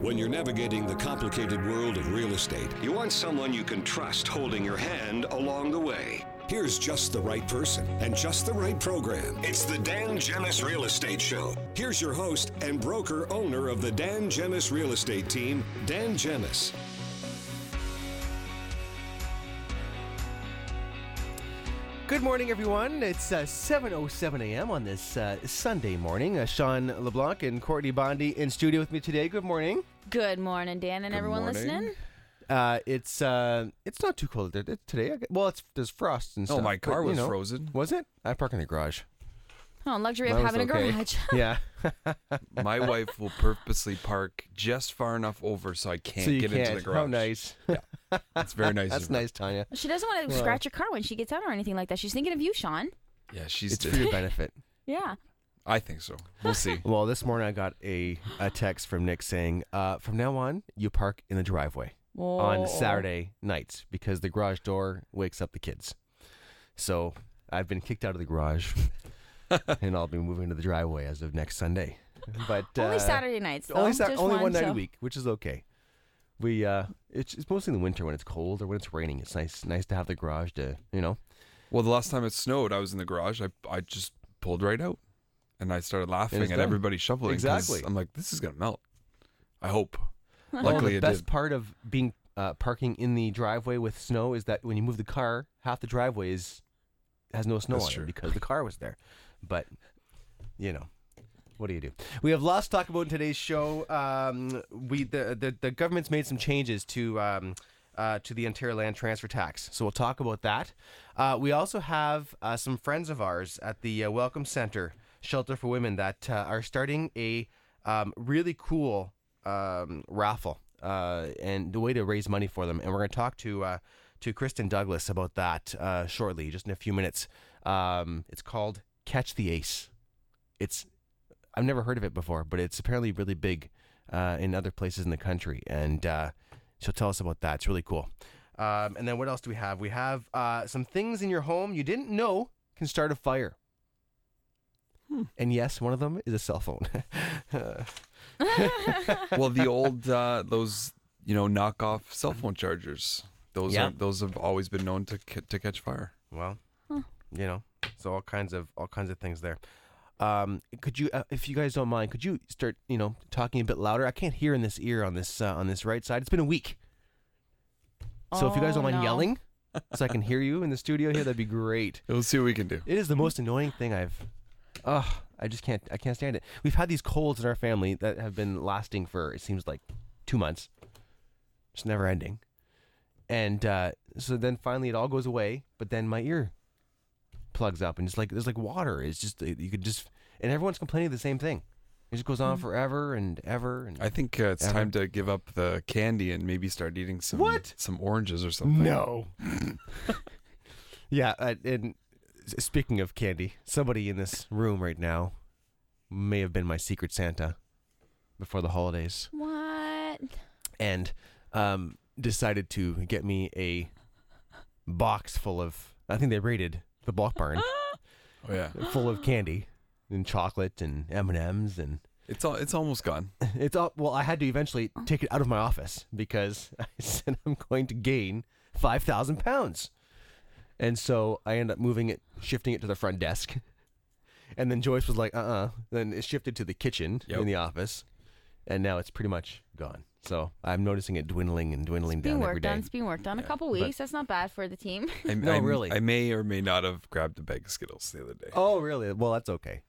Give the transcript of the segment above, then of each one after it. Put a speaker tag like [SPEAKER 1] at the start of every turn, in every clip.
[SPEAKER 1] When you're navigating the complicated world of real estate, you want someone you can trust holding your hand along the way. Here's just the right person and just the right program. It's the Dan Gemus Real Estate Show. Here's your host and broker owner of the Dan Gemus Real Estate Team, Dan Gemus.
[SPEAKER 2] Good morning, everyone. It's uh, 7.07 a.m. on this uh, Sunday morning. Uh, Shawn LeBlanc and Courtney Bondy in studio with me today. Good morning.
[SPEAKER 3] Good morning, Dan, and
[SPEAKER 4] Good
[SPEAKER 3] everyone
[SPEAKER 4] morning.
[SPEAKER 3] listening.
[SPEAKER 2] Uh, it's uh, it's not too cold there today. I gu- Well, it's there's frost and
[SPEAKER 4] No,
[SPEAKER 2] stuff.
[SPEAKER 4] my
[SPEAKER 2] but,
[SPEAKER 4] car
[SPEAKER 2] you
[SPEAKER 4] was
[SPEAKER 2] know.
[SPEAKER 4] frozen.
[SPEAKER 2] Was it? I park in the garage.
[SPEAKER 3] Oh, luxury of
[SPEAKER 2] Mine was
[SPEAKER 3] having a garage.
[SPEAKER 2] yeah.
[SPEAKER 4] My wife will purposely park just far enough over so I can't
[SPEAKER 2] so you
[SPEAKER 4] get
[SPEAKER 2] can't.
[SPEAKER 4] into the garage.
[SPEAKER 2] How nice.
[SPEAKER 4] It's very nice.
[SPEAKER 2] That's
[SPEAKER 4] of her.
[SPEAKER 2] nice, Tanya.
[SPEAKER 3] she doesn't want to
[SPEAKER 2] Well-
[SPEAKER 3] scratch your car when she gets out or anything like that. She's thinking of you, Shawn.
[SPEAKER 4] Yeah, she's.
[SPEAKER 2] It's for your benefit.
[SPEAKER 3] Yeah.
[SPEAKER 4] I think so. We'll see.
[SPEAKER 2] Well, this morning I got a, a text from Nick saying, uh, from now on, you park in the driveway on Saturday nights because the garage door wakes up the kids. So I've been kicked out of the garage and I'll be moving to the driveway as of next Sunday. But
[SPEAKER 3] Only
[SPEAKER 2] uh,
[SPEAKER 3] Saturday nights, though.
[SPEAKER 2] Only, Sa-
[SPEAKER 3] Just
[SPEAKER 2] only one, night a week, which is okay. We uh, it's, it's mostly in the winter when it's cold or when it's raining. It's nice nice to have the garage to you know.
[SPEAKER 4] Well, the last time it snowed, I was in the garage. I I just pulled right out, and I started laughing
[SPEAKER 2] it's
[SPEAKER 4] at
[SPEAKER 2] done.
[SPEAKER 4] everybody shoveling. 'cause
[SPEAKER 2] Exactly.
[SPEAKER 4] I'm like, this is gonna melt. I hope.
[SPEAKER 2] Well,
[SPEAKER 4] Luckily,
[SPEAKER 2] the
[SPEAKER 4] it
[SPEAKER 2] best
[SPEAKER 4] did.
[SPEAKER 2] part of being uh, parking in the driveway with snow is that when you move the car, half the driveway is has no snow
[SPEAKER 4] That's
[SPEAKER 2] on
[SPEAKER 4] true.
[SPEAKER 2] it because the car was there. But you know, what do you do? We have lots to talk about in today's show. Um, we the, the the government's made some changes to. Um, uh, to the Ontario Land Transfer Tax. So we'll talk about that. Uh, we also have uh, some friends of ours at the uh, Welcome Center Shelter for Women that uh, are starting a um, really cool um, raffle uh, and the way to raise money for them. And we're going to talk to uh, to Kristen Douglas about that uh, shortly, just in a few minutes. Um, it's called Catch the Ace. It's I've never heard of it before, but it's apparently really big uh, in other places in the country, and uh, she'll tell us about that. It's really cool. Um, and then what else do we have? We have uh, some things in your home you didn't know can start a fire. And yes, one of them is a cell phone.
[SPEAKER 4] well, the old uh, those you know knockoff cell phone chargers. Those
[SPEAKER 2] Yeah.
[SPEAKER 4] are those have always been known to ca- to catch fire.
[SPEAKER 2] Well, you know, so all kinds of all kinds of things there. Um, could you, uh, if you guys don't mind, could you start, you know, talking a bit louder? I can't hear in this ear on this uh, on this right side. It's been a week, so if you guys
[SPEAKER 3] Oh,
[SPEAKER 2] don't mind
[SPEAKER 3] no.
[SPEAKER 2] yelling, so I can hear you in the studio here, that'd be great.
[SPEAKER 4] We'll see what we can do.
[SPEAKER 2] It is the most annoying thing I've. Ugh, I just can't. I can't stand it. We've had these colds in our family that have been lasting for it seems like two months. It's never ending, and uh, so then finally it all goes away. But then my ear plugs up, and it's like there's like water. It's just you could just, and everyone's complaining the same thing. It just goes on forever and ever. And
[SPEAKER 4] I think uh, it's
[SPEAKER 2] Ever.
[SPEAKER 4] time to give up the candy and maybe start eating some
[SPEAKER 2] What?
[SPEAKER 4] some oranges or something.
[SPEAKER 2] No. yeah, uh, and speaking of candy, somebody in this room right now may have been my secret Santa before the holidays
[SPEAKER 3] What?
[SPEAKER 2] and um, decided to get me a box full of. I think they raided the Bulk Barn
[SPEAKER 4] Oh yeah,
[SPEAKER 2] full of candy and chocolate and M and M's and
[SPEAKER 4] it's all it's almost gone.
[SPEAKER 2] it's all. Well, I had to eventually take it out of my office because I said I'm going to gain five thousand pounds, and so I ended up moving it, shifting it to the front desk, and then Joyce was like, "Uh, uh Then it shifted to the kitchen
[SPEAKER 4] Yep.
[SPEAKER 2] in the office, and now it's pretty much gone. So I'm noticing it dwindling and dwindling
[SPEAKER 3] It's being
[SPEAKER 2] down every
[SPEAKER 3] worked
[SPEAKER 2] day.
[SPEAKER 3] on. It's being worked on. A couple
[SPEAKER 2] But-
[SPEAKER 3] weeks. That's not bad for the team.
[SPEAKER 4] I,
[SPEAKER 2] No,
[SPEAKER 4] I,
[SPEAKER 2] really.
[SPEAKER 4] I may or may not have grabbed a bag of Skittles the other day.
[SPEAKER 2] Oh, really? Well, that's okay.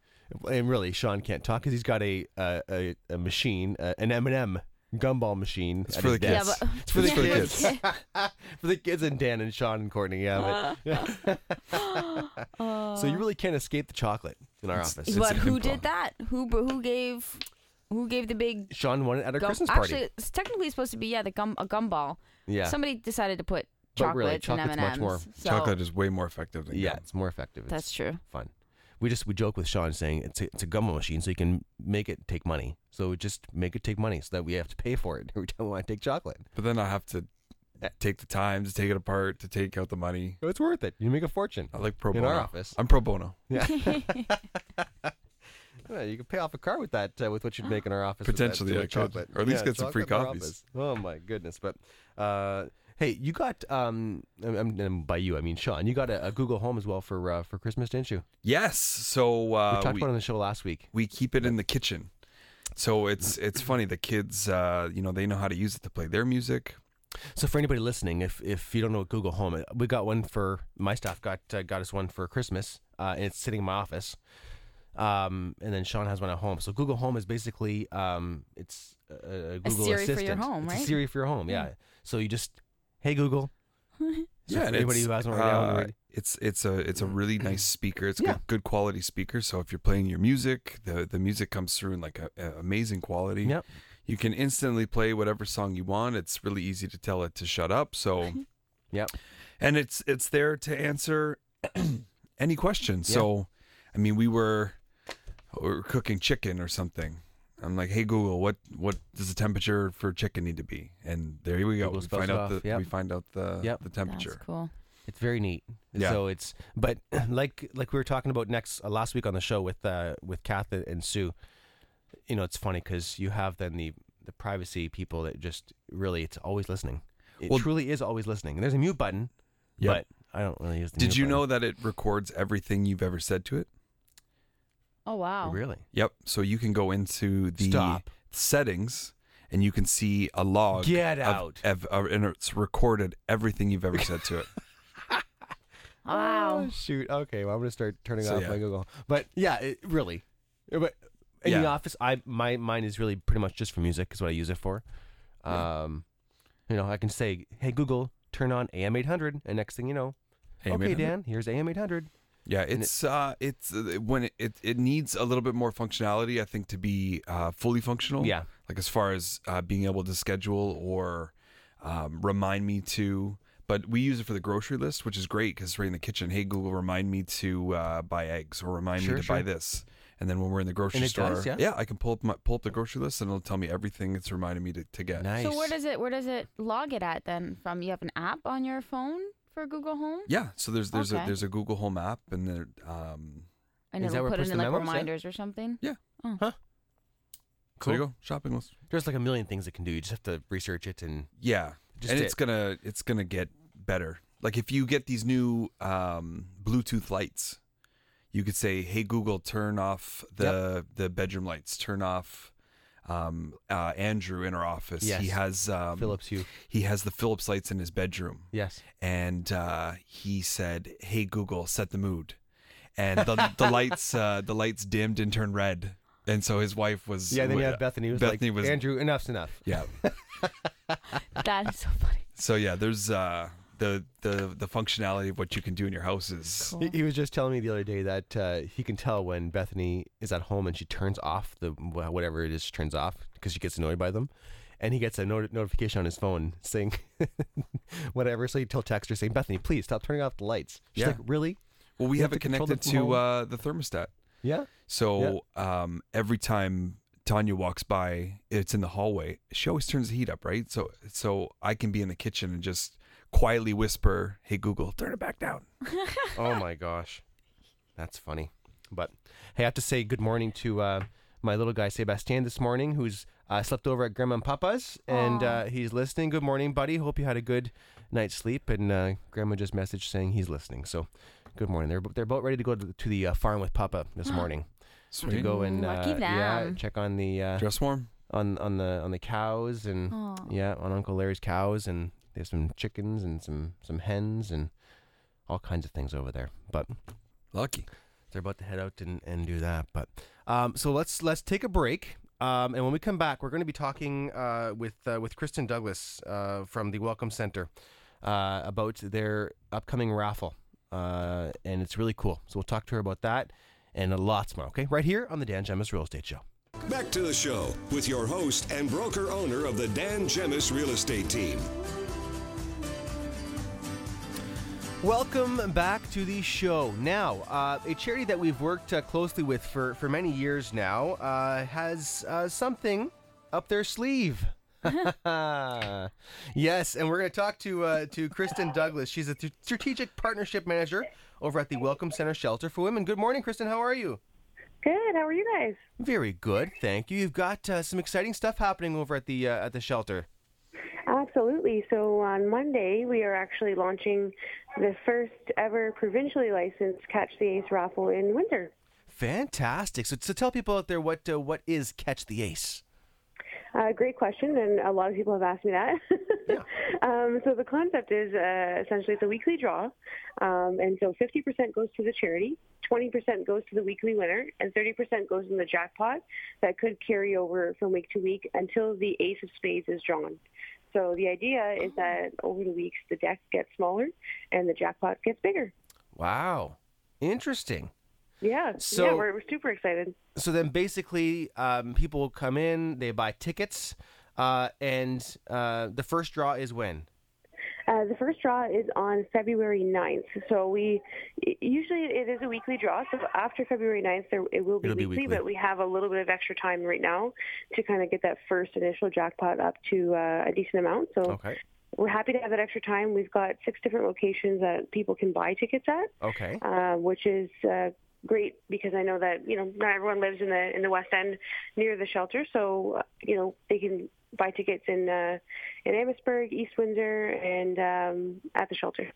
[SPEAKER 2] And really, Shawn can't talk because he's got a uh, a, a machine, uh, an M and M gumball machine.
[SPEAKER 4] It's for
[SPEAKER 2] his
[SPEAKER 4] the
[SPEAKER 3] yeah, but
[SPEAKER 2] It's for the
[SPEAKER 4] It's for the
[SPEAKER 2] kids.
[SPEAKER 4] kids.
[SPEAKER 2] for the kids and Dan and Shawn and Courtney. Yeah, but so you really can't escape the chocolate in our
[SPEAKER 4] It's-
[SPEAKER 2] office.
[SPEAKER 3] but
[SPEAKER 4] a
[SPEAKER 3] who
[SPEAKER 4] good
[SPEAKER 3] did that? Who who gave who gave the big
[SPEAKER 2] Shawn won it at a
[SPEAKER 3] gum?
[SPEAKER 2] Christmas party.
[SPEAKER 3] Actually, it's technically supposed to be yeah the gum a gumball.
[SPEAKER 2] yeah,
[SPEAKER 3] Somebody decided to put
[SPEAKER 2] But really,
[SPEAKER 3] chocolates and
[SPEAKER 2] chocolate's
[SPEAKER 3] M
[SPEAKER 2] much
[SPEAKER 3] and
[SPEAKER 2] more-
[SPEAKER 3] M's. So
[SPEAKER 4] Chocolate is way more effective than
[SPEAKER 2] yeah,
[SPEAKER 4] gum.
[SPEAKER 2] it's more effective. It's
[SPEAKER 3] that's true.
[SPEAKER 2] fun. We just we joke with Shawn saying it's a, it's a gumball machine, so you can make it take money. So we just make it take money, so that we have to pay for it every time we want to take chocolate.
[SPEAKER 4] But then I have to take the time to take it apart to take out the money.
[SPEAKER 2] It's worth it. You make a fortune
[SPEAKER 4] I like pro
[SPEAKER 2] in
[SPEAKER 4] bono.
[SPEAKER 2] our office.
[SPEAKER 4] I'm pro bono.
[SPEAKER 2] Yeah. Yeah, you could pay off a car with that, uh, with what you'd make in our office. with that,
[SPEAKER 4] Potentially, I could.
[SPEAKER 2] chocolate.
[SPEAKER 4] Or at least
[SPEAKER 2] Yeah,
[SPEAKER 4] get some free
[SPEAKER 2] chocolate
[SPEAKER 4] coffees.
[SPEAKER 2] Oh my goodness! But uh, hey, you got um, I'm, I'm- by you I mean Shawn. You got a, a Google Home as well for uh, for Christmas, didn't you?
[SPEAKER 4] Yes. So
[SPEAKER 2] We
[SPEAKER 4] uh,
[SPEAKER 2] talked
[SPEAKER 4] we,
[SPEAKER 2] about it on the show last week.
[SPEAKER 4] we keep it in the kitchen. So it's it's funny. The kids, uh, you know, they know how to use it to play their music.
[SPEAKER 2] So for anybody listening, if if you don't know what Google Home, we got one for my staff got uh, got us one for Christmas, uh, and it's sitting in my office. Um, and then Shawn has one at home. So Google Home is basically um, it's a, a Google
[SPEAKER 3] Siri for your
[SPEAKER 2] assistant.
[SPEAKER 3] home,
[SPEAKER 2] It's a
[SPEAKER 3] right?
[SPEAKER 2] Siri for your home, yeah. So you just, hey Google. So for
[SPEAKER 4] and
[SPEAKER 2] anybody
[SPEAKER 4] it's,
[SPEAKER 2] who hasn't already down
[SPEAKER 4] uh,
[SPEAKER 2] already.
[SPEAKER 4] it's it's a it's a really nice speaker. It's a
[SPEAKER 2] Yeah.
[SPEAKER 4] good, good quality speaker. So if you're playing your music, the the music comes through in like a, a amazing quality.
[SPEAKER 2] Yep.
[SPEAKER 4] You can instantly play whatever song you want. It's really easy to tell it to shut up. So
[SPEAKER 2] Yep.
[SPEAKER 4] and it's it's there to answer any question. So, I mean, we were we were cooking chicken or something. I'm like, hey Google, what what does the temperature for chicken need to be? And there we go.
[SPEAKER 2] Google
[SPEAKER 4] we find out
[SPEAKER 2] off.
[SPEAKER 4] the
[SPEAKER 2] Yep.
[SPEAKER 4] we find out the
[SPEAKER 2] Yep.
[SPEAKER 4] the
[SPEAKER 3] That's
[SPEAKER 4] temperature.
[SPEAKER 3] cool.
[SPEAKER 2] It's very neat.
[SPEAKER 4] Yeah.
[SPEAKER 2] So it's but like like we were talking about next uh, last week on the show with uh with Kath and Sue. You know, it's funny because you have then the the privacy people that just really it's always listening. It
[SPEAKER 4] Well-
[SPEAKER 2] truly is always listening. And there's a mute button,
[SPEAKER 4] Yep.
[SPEAKER 2] but I don't really use the.
[SPEAKER 4] Did
[SPEAKER 2] mute
[SPEAKER 4] you
[SPEAKER 2] button.
[SPEAKER 4] know that it records everything you've ever said to it?
[SPEAKER 3] Oh wow.
[SPEAKER 2] Really?
[SPEAKER 4] Yep. So you can go into the
[SPEAKER 2] Stop.
[SPEAKER 4] settings and you can see a log.
[SPEAKER 2] Get out.
[SPEAKER 4] Of, of- and it's recorded everything you've ever said to it.
[SPEAKER 3] Wow.
[SPEAKER 2] Oh, shoot. Okay. Well, I'm gonna start turning
[SPEAKER 4] So,
[SPEAKER 2] off
[SPEAKER 4] yeah.
[SPEAKER 2] my Google. But yeah, it, really. But in the
[SPEAKER 4] Yeah.
[SPEAKER 2] office, I my mine is really pretty much just for music. Is what I use it for. Um, you know, I can say, "Hey Google, turn on AM 800," and next thing you know,
[SPEAKER 4] Hey,
[SPEAKER 2] okay,
[SPEAKER 4] man.
[SPEAKER 2] Dan, here's AM 800.
[SPEAKER 4] Yeah,
[SPEAKER 2] And
[SPEAKER 4] it's uh, it's uh, when it, it it needs a little bit more functionality, I think, to be uh, fully functional.
[SPEAKER 2] Yeah.
[SPEAKER 4] like as far as uh, being able to schedule or um, remind me to. But we use it for the grocery list, which is great because it's right in the kitchen. Hey Google, remind me to uh, buy eggs or remind
[SPEAKER 2] Sure,
[SPEAKER 4] me to
[SPEAKER 2] sure.
[SPEAKER 4] buy this. And then when we're in the grocery store,
[SPEAKER 2] does, yeah?
[SPEAKER 4] I can pull up my, pull up the grocery list and it'll tell me everything it's reminding me to, to get.
[SPEAKER 2] Nice.
[SPEAKER 3] So where does it where does it log it at then? From you have an app on your phone for Google Home,
[SPEAKER 4] Yeah, so there's there's a there's a Google Home app and there um
[SPEAKER 3] and
[SPEAKER 2] Is that
[SPEAKER 3] it'll
[SPEAKER 2] where it
[SPEAKER 3] put it in
[SPEAKER 2] the
[SPEAKER 3] like reminders or something.
[SPEAKER 4] Yeah.
[SPEAKER 3] Oh.
[SPEAKER 2] Huh?
[SPEAKER 4] so there you go shopping list.
[SPEAKER 2] There's like a million things it can do. You just have to research it and
[SPEAKER 4] Yeah,
[SPEAKER 2] Just
[SPEAKER 4] and
[SPEAKER 2] it.
[SPEAKER 4] it's gonna it's gonna get better. Like if you get these new um, Bluetooth lights, you could say, "Hey Google, turn off the the bedroom lights. Turn off." Um, uh, Andrew in our office, he
[SPEAKER 2] Yes.
[SPEAKER 4] has um,
[SPEAKER 2] Philips Hue.
[SPEAKER 4] He has the Philips lights in his bedroom,
[SPEAKER 2] Yes.
[SPEAKER 4] and uh, he said, "Hey Google, set the mood." And the the lights uh, the lights dimmed and turned red, and so his wife was
[SPEAKER 2] Yeah. Then you
[SPEAKER 4] wa-
[SPEAKER 2] have Bethany. Who's
[SPEAKER 4] Bethany
[SPEAKER 2] like,
[SPEAKER 4] was
[SPEAKER 2] Andrew, enough's enough.
[SPEAKER 4] yeah.
[SPEAKER 3] That is so funny.
[SPEAKER 4] So yeah, there's uh, the the the functionality of what you can do in your house is
[SPEAKER 3] Cool.
[SPEAKER 2] He, he was just telling me the other day that uh, he can tell when Bethany is at home and she turns off the whatever it is she turns off because she gets annoyed by them, and he gets a not- notification on his phone saying whatever. So he'll text her saying, "Bethany, please stop turning off the lights." She's
[SPEAKER 4] Yeah.
[SPEAKER 2] like, "Really?
[SPEAKER 4] well, we
[SPEAKER 2] You
[SPEAKER 4] have,
[SPEAKER 2] have
[SPEAKER 4] it
[SPEAKER 2] to control them
[SPEAKER 4] connected to uh, the thermostat.
[SPEAKER 2] Yeah."
[SPEAKER 4] So um, every time Tanya walks by, it's in the hallway. She always turns the heat up, right? So so I can be in the kitchen and just quietly whisper, "Hey Google, turn it back down."
[SPEAKER 2] oh my gosh, that's funny. But hey, I have to say good morning to uh, my little guy Sebastian this morning, who's uh, slept over at Grandma and Papa's, and uh, he's listening. Good morning, buddy. Hope you had a good night's sleep. And uh, Grandma just messaged saying he's listening. So good morning. They're they're about ready to go to the, to the uh, farm with Papa this morning to
[SPEAKER 4] Sweet.
[SPEAKER 2] go and
[SPEAKER 3] Lucky
[SPEAKER 2] uh, yeah
[SPEAKER 3] them.
[SPEAKER 2] check on the uh,
[SPEAKER 4] Dress warm.
[SPEAKER 2] on on the on the cows and
[SPEAKER 3] Aw.
[SPEAKER 2] yeah on Uncle Larry's cows and there's some chickens and some some hens and all kinds of things over there. But
[SPEAKER 4] Lucky.
[SPEAKER 2] they're about to head out and, and do that. But um, so let's let's take a break. Um, and when we come back, we're going to be talking uh, with uh, with Kristen Douglas uh, from the Welcome Center uh, about their upcoming raffle, uh, and it's really cool. So we'll talk to her about that and lots more. Okay, right here on the Dan Gemus Real Estate Show.
[SPEAKER 1] Back to the show with your host and broker owner of the Dan Gemus Real Estate Team.
[SPEAKER 2] Welcome back to the show. Now, uh, a charity that we've worked uh, closely with for, for many years now uh, has uh, something up their sleeve. yes, and we're going to talk to uh, to Kristen Douglas. She's a th- strategic partnership manager over at the Welcome Center Shelter for Women. Good morning, Kristen. How are you?
[SPEAKER 5] Good. How are you guys?
[SPEAKER 2] Very good, thank you. You've got uh, some exciting stuff happening over at the uh, at the shelter.
[SPEAKER 5] Absolutely. So on Monday, we are actually launching the first ever provincially licensed Catch the Ace raffle in Windsor.
[SPEAKER 2] Fantastic. So, so tell people out there what uh, what is Catch the Ace.
[SPEAKER 5] Uh, great question, and a lot of people have asked me that. um, so the concept is uh, essentially it's a weekly draw, um, and so 50% goes to the charity, 20% goes to the weekly winner, and 30% goes in the jackpot that could carry over from week to week until the ace of spades is drawn. So the idea is that over the weeks the deck gets smaller and the jackpot gets bigger.
[SPEAKER 2] Wow, interesting.
[SPEAKER 5] Yeah,
[SPEAKER 2] So-
[SPEAKER 5] yeah, we're, we're super excited.
[SPEAKER 2] So then, basically, um, people will come in, they buy tickets, uh, and uh, the first draw is when.
[SPEAKER 5] Uh, the first draw is on February 9th. So we usually it is a weekly draw. So after February 9th, there, it will be,
[SPEAKER 2] It'll be
[SPEAKER 5] weekly,
[SPEAKER 2] weekly.
[SPEAKER 5] but we have a little bit of extra time right now to kind of get that first initial jackpot up to uh, a decent amount. So
[SPEAKER 2] Okay.
[SPEAKER 5] we're happy to have that extra time. We've got six different locations that people can buy tickets at,
[SPEAKER 2] Okay.
[SPEAKER 5] uh, which is uh, great because I know that you know not everyone lives in the in the West End near the shelter, so uh, you know they can buy tickets in uh, in Amherstburg, East Windsor, and um, at the shelter.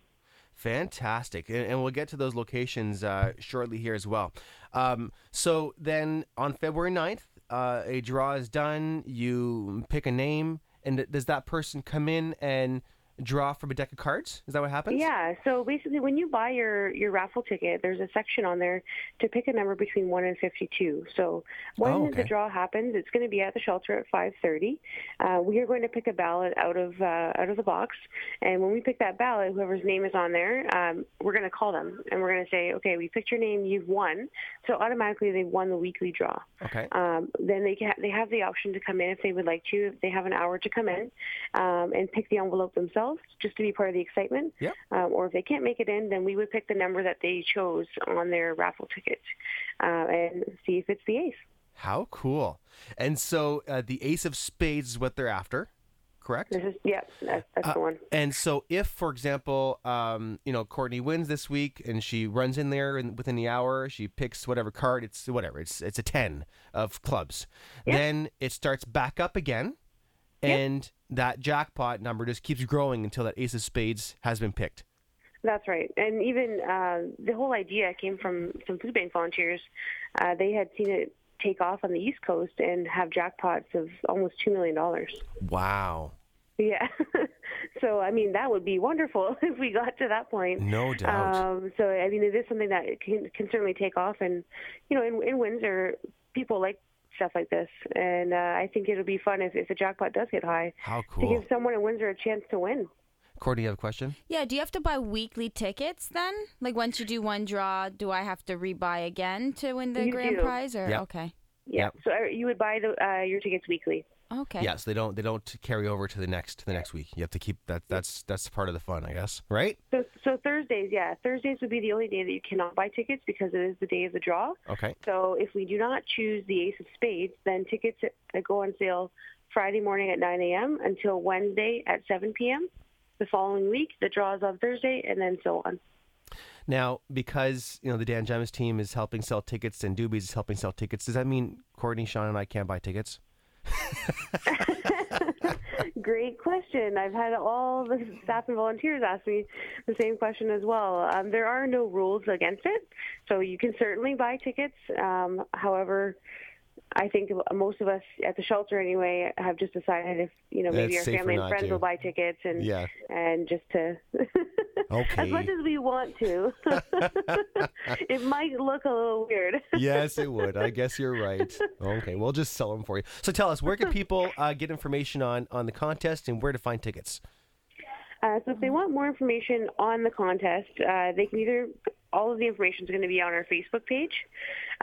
[SPEAKER 2] Fantastic. And, and we'll get to those locations uh, shortly here as well. Um, so then on February 9th, uh, a draw is done. You pick a name, and does that person come in and draw from a deck of cards? Is that what happens?
[SPEAKER 5] Yeah. So basically, when you buy your your raffle ticket, there's a section on there to pick a number between one and fifty-two. So when
[SPEAKER 2] Oh, okay.
[SPEAKER 5] the draw happens, it's going to be at the shelter at five thirty. Uh, we are going to pick a ballot out of uh, out of the box, and when we pick that ballot, whoever's name is on there, um, we're going to call them and we're going to say, okay, we picked your name, you've won. So automatically, they've won the weekly draw.
[SPEAKER 2] Okay.
[SPEAKER 5] Um, then they can, they have the option to come in if they would like to. If they have an hour to come in um, and pick the envelope themselves, just to be part of the excitement.
[SPEAKER 2] Yep.
[SPEAKER 5] Um, or if they can't make it in, then we would pick the number that they chose on their raffle ticket uh, and see if it's the ace.
[SPEAKER 2] How cool. And so uh, the ace of spades is what they're after, correct?
[SPEAKER 5] This is yeah, that's, that's
[SPEAKER 2] Uh,
[SPEAKER 5] the one.
[SPEAKER 2] And so, if, for example, um, you know, Courtney wins this week and she runs in there and within the hour, she picks whatever card. It's whatever. It's it's a ten of clubs.
[SPEAKER 5] Yeah.
[SPEAKER 2] Then it starts back up again, and that jackpot number just keeps growing until that ace of spades has been picked.
[SPEAKER 5] That's right. And even uh, the whole idea came from some food bank volunteers. Uh, they had seen it take off on the East Coast and have jackpots of almost $2 million.
[SPEAKER 2] Wow.
[SPEAKER 5] Yeah. so, I mean, that would be wonderful if we got to that point.
[SPEAKER 2] No doubt.
[SPEAKER 5] Um, so, I mean, it is something that can, can certainly take off. And, you know, in, in Windsor, people like stuff like this. And uh, I think it'll be fun if, if the jackpot does get high
[SPEAKER 2] How cool.
[SPEAKER 5] to give someone in Windsor a chance to win.
[SPEAKER 2] Courtney, you have a question?
[SPEAKER 3] Yeah, do you have to buy weekly tickets then? Like once you do one draw, do I have to rebuy again to win the
[SPEAKER 5] You
[SPEAKER 3] grand
[SPEAKER 5] do.
[SPEAKER 3] prize or
[SPEAKER 2] Yep.
[SPEAKER 3] okay.
[SPEAKER 5] Yeah.
[SPEAKER 2] Yep.
[SPEAKER 5] So uh, you would buy the, uh, your tickets weekly.
[SPEAKER 3] Okay.
[SPEAKER 2] Yes, they don't they don't carry over to the next the next week. You have to keep that. That's that's part of the fun, I guess. Right?
[SPEAKER 5] So, so Thursdays, yeah, Thursdays would be the only day that you cannot buy tickets because it is the day of the draw.
[SPEAKER 2] Okay.
[SPEAKER 5] So if we do not choose the Ace of Spades, then tickets that go on sale Friday morning at 9 a.m. until Wednesday at 7 p.m. The following week, the draw is on Thursday, and then so on.
[SPEAKER 2] Now, because you know the Dan Gemus team is helping sell tickets and Duby's is helping sell tickets, does that mean Courtney, Shawn, and I can't buy tickets?
[SPEAKER 5] Great question. I've had all the staff and volunteers ask me the same question as well. Um, there are no rules against it, so you can certainly buy tickets. Um, however, I think most of us at the shelter anyway have just decided if you know maybe
[SPEAKER 2] It's
[SPEAKER 5] our family and friends
[SPEAKER 2] to.
[SPEAKER 5] will buy tickets and
[SPEAKER 2] Yeah.
[SPEAKER 5] and just to
[SPEAKER 2] Okay.
[SPEAKER 5] as much as we want to, it might look a little weird.
[SPEAKER 2] yes, it would. I guess you're right. Okay, we'll just sell them for you. So tell us, where can people uh, get information on on the contest and where to find tickets?
[SPEAKER 5] Uh, so if they want more information on the contest, uh, they can either, all of the information is going to be on our Facebook page.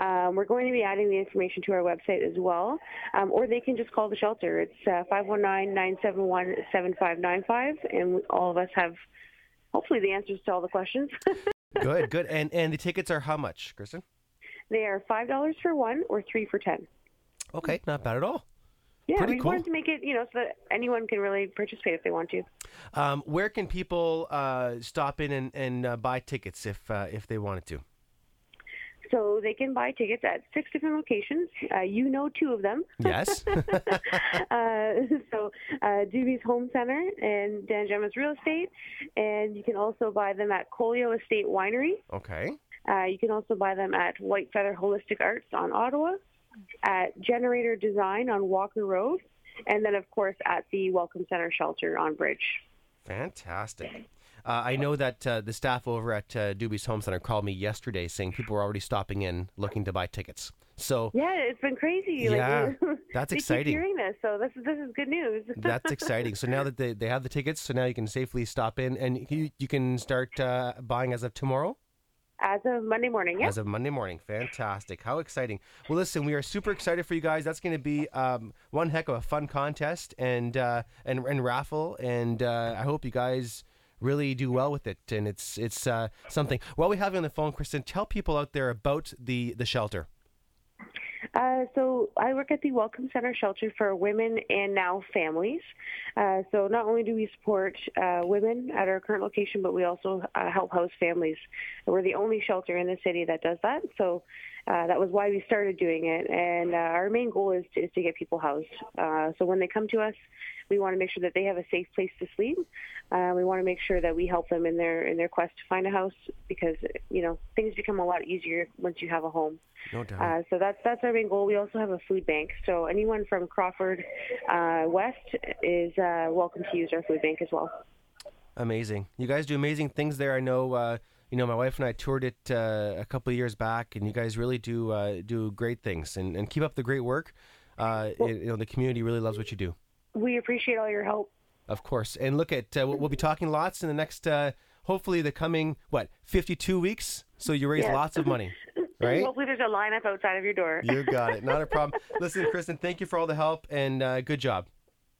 [SPEAKER 5] Um, we're going to be adding the information to our website as well, um, or they can just call the shelter. It's uh, 519-971-7595, and all of us have hopefully the answers to all the questions.
[SPEAKER 2] Good, good. And and the tickets are how much, Kristen?
[SPEAKER 5] they are $5 for one or three for 10
[SPEAKER 2] Okay, not bad at all.
[SPEAKER 5] Yeah,
[SPEAKER 2] Pretty
[SPEAKER 5] we
[SPEAKER 2] cool.
[SPEAKER 5] wanted to make it, you know, so that anyone can really participate if they want to.
[SPEAKER 2] Um, where can people uh, stop in and, and uh, buy tickets if uh, if they wanted to?
[SPEAKER 5] So they can buy tickets at six different locations. Uh, you know two of them.
[SPEAKER 2] Yes.
[SPEAKER 5] uh, so uh, Duby's Home Center and Dan Gemus Real Estate, and you can also buy them at Colio Estate Winery.
[SPEAKER 2] okay.
[SPEAKER 5] Uh, you can also buy them at White Feather Holistic Arts on Ottawa, at Generator Design on Walker Road, and then of course at the Welcome Center Shelter on Bridge.
[SPEAKER 2] Fantastic. Uh, I know that uh, the staff over at uh, Duby's Home Center called me yesterday saying people were already stopping in looking to buy tickets. So
[SPEAKER 5] Yeah, it's been crazy.
[SPEAKER 2] Yeah,
[SPEAKER 5] like,
[SPEAKER 2] that's exciting.
[SPEAKER 5] Hearing this, so this is this is good news.
[SPEAKER 2] that's exciting. So now that they, they have the tickets, so now you can safely stop in and you, you can start uh, buying as of tomorrow?
[SPEAKER 5] As of Monday morning, yeah.
[SPEAKER 2] As of Monday morning. Fantastic. How exciting. Well, listen, we are super excited for you guys. That's going to be um, one heck of a fun contest and, uh, and, and raffle. And uh, I hope you guys really do well with it. And it's, it's uh, something. While we have you on the phone, Kristen, tell people out there about the, the shelter.
[SPEAKER 5] Uh, so I work at the Welcome Center Shelter for Women and Now Families. Uh, so not only do we support uh, women at our current location, but we also uh, help house families. We're the only shelter in the city that does that. So uh, that was why we started doing it. And uh, our main goal is to, is to get people housed. Uh, so when they come to us, we want to make sure that they have a safe place to sleep. Uh, we want to make sure that we help them in their in their quest to find a house because you know things become a lot easier once you have a home.
[SPEAKER 2] No doubt.
[SPEAKER 5] Uh, so that's that's our main goal. We also have a food bank. So anyone from Crawford uh, West is uh, welcome to use our food bank as well.
[SPEAKER 2] Amazing. You guys do amazing things there. I know. Uh, you know, my wife and I toured it uh, a couple of years back, and you guys really do uh, do great things. And, and keep up the great work. Uh, it- you know, the community really loves what you do,
[SPEAKER 5] We appreciate all your help.
[SPEAKER 2] of course. And look at uh, we'll, we'll be talking lots in the next, uh, hopefully, the coming what fifty two weeks. So you raise
[SPEAKER 5] Yes.
[SPEAKER 2] lots of money, right?
[SPEAKER 5] Hopefully, there's a lineup outside of your door.
[SPEAKER 2] You got it. Not a problem. Listen, Kristen, thank you for all the help and uh, good job.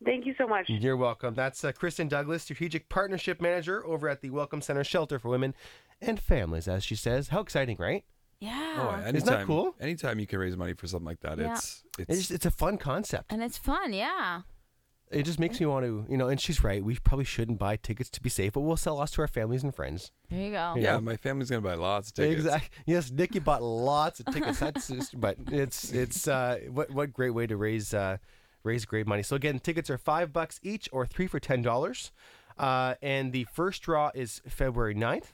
[SPEAKER 5] Thank you so much.
[SPEAKER 2] You're welcome. That's uh, Kristen Douglas, Strategic Partnership Manager over at the Welcome Center Shelter for Women and Families, as she says. How exciting, right?
[SPEAKER 3] Yeah.
[SPEAKER 4] Oh, anytime,
[SPEAKER 2] Isn't that cool?
[SPEAKER 4] Anytime you can raise money for something like that,
[SPEAKER 3] Yeah.
[SPEAKER 4] it's
[SPEAKER 2] It's,
[SPEAKER 4] it's
[SPEAKER 2] just, it's a fun concept.
[SPEAKER 3] and it's fun, yeah.
[SPEAKER 2] It just makes me want to, you know, and she's right. We probably shouldn't buy tickets to be safe, but we'll sell lots to our families and friends.
[SPEAKER 3] There you go.
[SPEAKER 4] yeah. My family's gonna buy lots of tickets.
[SPEAKER 2] Exactly. Yes, Nikki bought lots of tickets. That's just, but it's it's uh, what what great way to raise uh, raise great money. So again, tickets are five bucks each or three for ten dollars, uh, and the first draw is February 9th.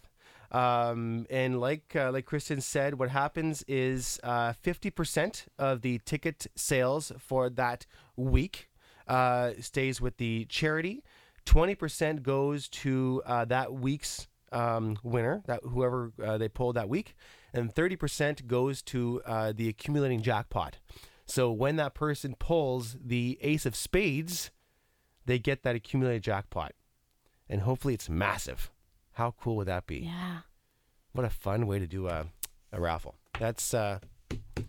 [SPEAKER 2] Um, and like uh, like Kristen said, what happens is uh, fifty percent of the ticket sales for that week uh, stays with the charity. Twenty percent goes to uh, that week's um, winner, that whoever uh, they pulled that week, and thirty percent goes to uh, the accumulating jackpot. So when that person pulls the ace of spades, they get that accumulated jackpot, and hopefully it's massive. How cool would that be?
[SPEAKER 3] Yeah.
[SPEAKER 2] What a fun way to do a, a raffle. That's uh, going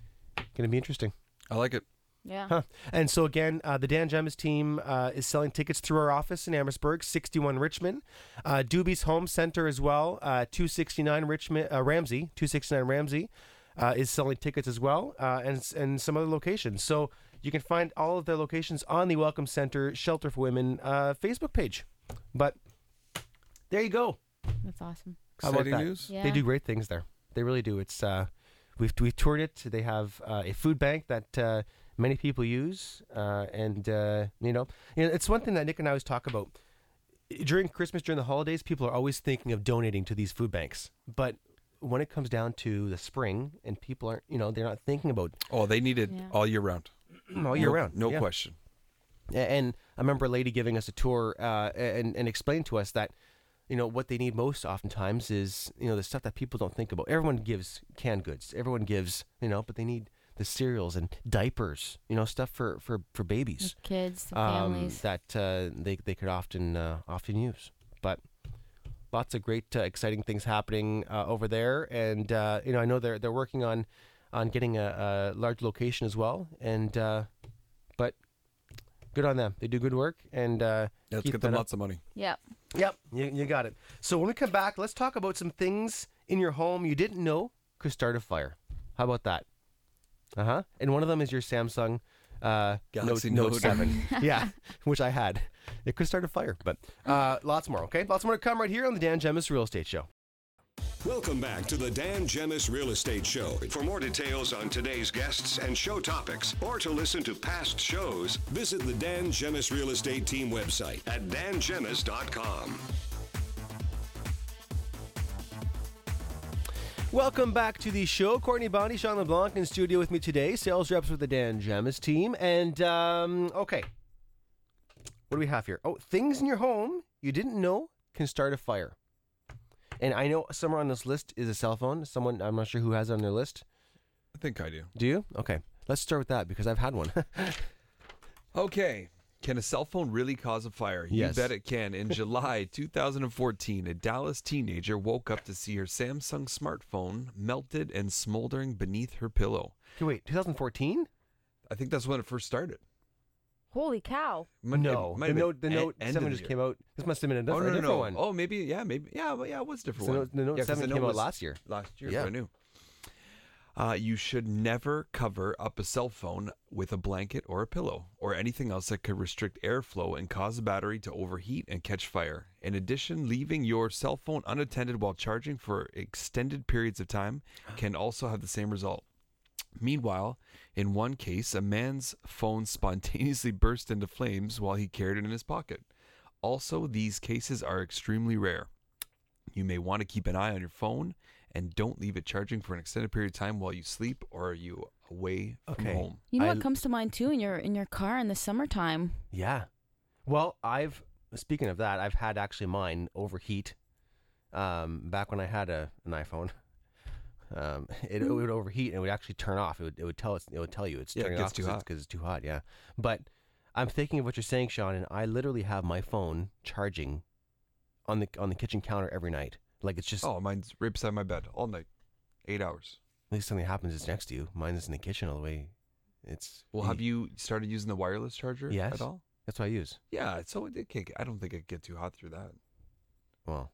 [SPEAKER 2] to be interesting.
[SPEAKER 4] I like it.
[SPEAKER 3] Yeah.
[SPEAKER 2] Huh. And so again, uh, the Dan Gemus team uh, is selling tickets through our office in Amherstburg, 61 Richmond, uh, Duby's Home Center as well, uh, 269 Richmond uh, Ramsey, 269 Ramsey uh, is selling tickets as well, uh, and and some other locations. So you can find all of their locations on the Welcome Center Shelter for Women uh, Facebook page. But there you go.
[SPEAKER 3] That's awesome.
[SPEAKER 2] How about that?
[SPEAKER 4] news.
[SPEAKER 3] Yeah.
[SPEAKER 2] They do great things there. They really do. It's uh, we've we've toured it. They have uh, a food bank that uh, many people use, uh, and uh, you know, you know, it's one thing that Nick and I always talk about during Christmas, during the holidays. People are always thinking of donating to these food banks, but when it comes down to the spring and people aren't, you know, they're not thinking about
[SPEAKER 4] Oh, they need it
[SPEAKER 3] Yeah.
[SPEAKER 4] all year round.
[SPEAKER 2] all year
[SPEAKER 4] no,
[SPEAKER 2] round.
[SPEAKER 4] No
[SPEAKER 2] Yeah.
[SPEAKER 4] question.
[SPEAKER 2] And I remember a lady giving us a tour uh, and, and explained to us that, you know, what they need most oftentimes is, you know, the stuff that people don't think about. Everyone gives canned goods. Everyone gives, you know, but they need the cereals and diapers, you know, stuff for, for, for babies
[SPEAKER 3] Kids,
[SPEAKER 2] um,
[SPEAKER 3] families.
[SPEAKER 2] that uh, they, they could often uh, often use. But lots of great, uh, exciting things happening uh, over there. And, uh, you know, I know they're, they're working on, on getting a, a large location as well. And, uh, but good on them. They do good work. And uh,
[SPEAKER 4] Yeah, let's
[SPEAKER 2] keep
[SPEAKER 4] get them
[SPEAKER 2] up.
[SPEAKER 4] lots of money.
[SPEAKER 3] Yep.
[SPEAKER 2] Yep, you, you got it. So when we come back, let's talk about some things in your home you didn't know could start a fire. How about that? Uh huh. And one of them is your Samsung uh,
[SPEAKER 4] Galaxy
[SPEAKER 2] Note, Note
[SPEAKER 4] Note.
[SPEAKER 2] 7. yeah, which I had. It could start a fire, but uh, lots more, okay? Lots more to come right here on the Dan Gemus Real Estate Show.
[SPEAKER 1] Welcome back to the Dan Gemus Real Estate Show. For more details on today's guests and show topics, or to listen to past shows, visit the Dan Gemus Real Estate Team website at dangemus.com.
[SPEAKER 2] Welcome back to the show. Courtney Bondy, Shawn LeBlanc in studio with me today. Sales reps with the Dan Gemus team. And, um, okay. What do we have here? Oh, things in your home you didn't know can start a fire. And I know somewhere on this list is a cell phone. Someone, I'm not sure who has it on their list.
[SPEAKER 4] I think I do.
[SPEAKER 2] Do you? Okay. Let's start with that because I've had one.
[SPEAKER 4] Okay. Can a cell phone really cause a fire?
[SPEAKER 2] Yes.
[SPEAKER 4] You bet it can. In July 2014, a Dallas teenager woke up to see her Samsung smartphone melted and smoldering beneath her pillow.
[SPEAKER 2] okay, wait, 2014?
[SPEAKER 4] I think that's when it first started.
[SPEAKER 3] Holy cow.
[SPEAKER 4] Might-
[SPEAKER 2] No.
[SPEAKER 4] it might
[SPEAKER 2] The
[SPEAKER 4] have been
[SPEAKER 2] note, the
[SPEAKER 4] en-
[SPEAKER 2] note
[SPEAKER 4] end of
[SPEAKER 2] 7
[SPEAKER 4] the
[SPEAKER 2] just
[SPEAKER 4] year.
[SPEAKER 2] came out. This must have been a
[SPEAKER 4] Oh
[SPEAKER 2] different,
[SPEAKER 4] no,
[SPEAKER 2] a
[SPEAKER 4] no,
[SPEAKER 2] different
[SPEAKER 4] no!
[SPEAKER 2] one.
[SPEAKER 4] Oh, maybe yeah, maybe yeah, well, yeah. It was a different
[SPEAKER 2] So
[SPEAKER 4] one.
[SPEAKER 2] the- the Note
[SPEAKER 4] yeah, 'cause
[SPEAKER 2] 7
[SPEAKER 4] the
[SPEAKER 2] came
[SPEAKER 4] note
[SPEAKER 2] out last year.
[SPEAKER 4] Last year,
[SPEAKER 2] Yeah.
[SPEAKER 4] brand new. Uh, you should never cover up a cell phone with a blanket or a pillow or anything else that could restrict airflow and cause the battery to overheat and catch fire. In addition, leaving your cell phone unattended while charging for extended periods of time can also have the same result. Meanwhile, in one case, a man's phone spontaneously burst into flames while he carried it in his pocket. Also, these cases are extremely rare. You may want to keep an eye on your phone and don't leave it charging for an extended period of time while you sleep or are you away from home.
[SPEAKER 3] You know
[SPEAKER 2] I-
[SPEAKER 3] what comes to mind too in your in your car in the summertime?
[SPEAKER 2] Yeah. Well, I've speaking of that, I've had actually mine overheat. Um, back when I had a an iPhone, um, it, it would overheat and it would actually turn off. It would it would tell us it would tell you it's
[SPEAKER 4] Yeah, it
[SPEAKER 2] turning
[SPEAKER 4] gets
[SPEAKER 2] off
[SPEAKER 4] too hot.
[SPEAKER 2] because it's too hot. Yeah, but I'm thinking of what you're saying, Shawn, and I literally have my phone charging on the on the kitchen counter every night. Like it's just
[SPEAKER 4] Oh, mine's right beside my bed all night. Eight hours.
[SPEAKER 2] at least something happens it's next to you. Mine is in the kitchen all the way. It's
[SPEAKER 4] Well, have you started using the wireless charger
[SPEAKER 2] Yes.
[SPEAKER 4] at all?
[SPEAKER 2] That's what I use.
[SPEAKER 4] Yeah, so it can't. Get, I don't think it get too hot through that.
[SPEAKER 2] Well,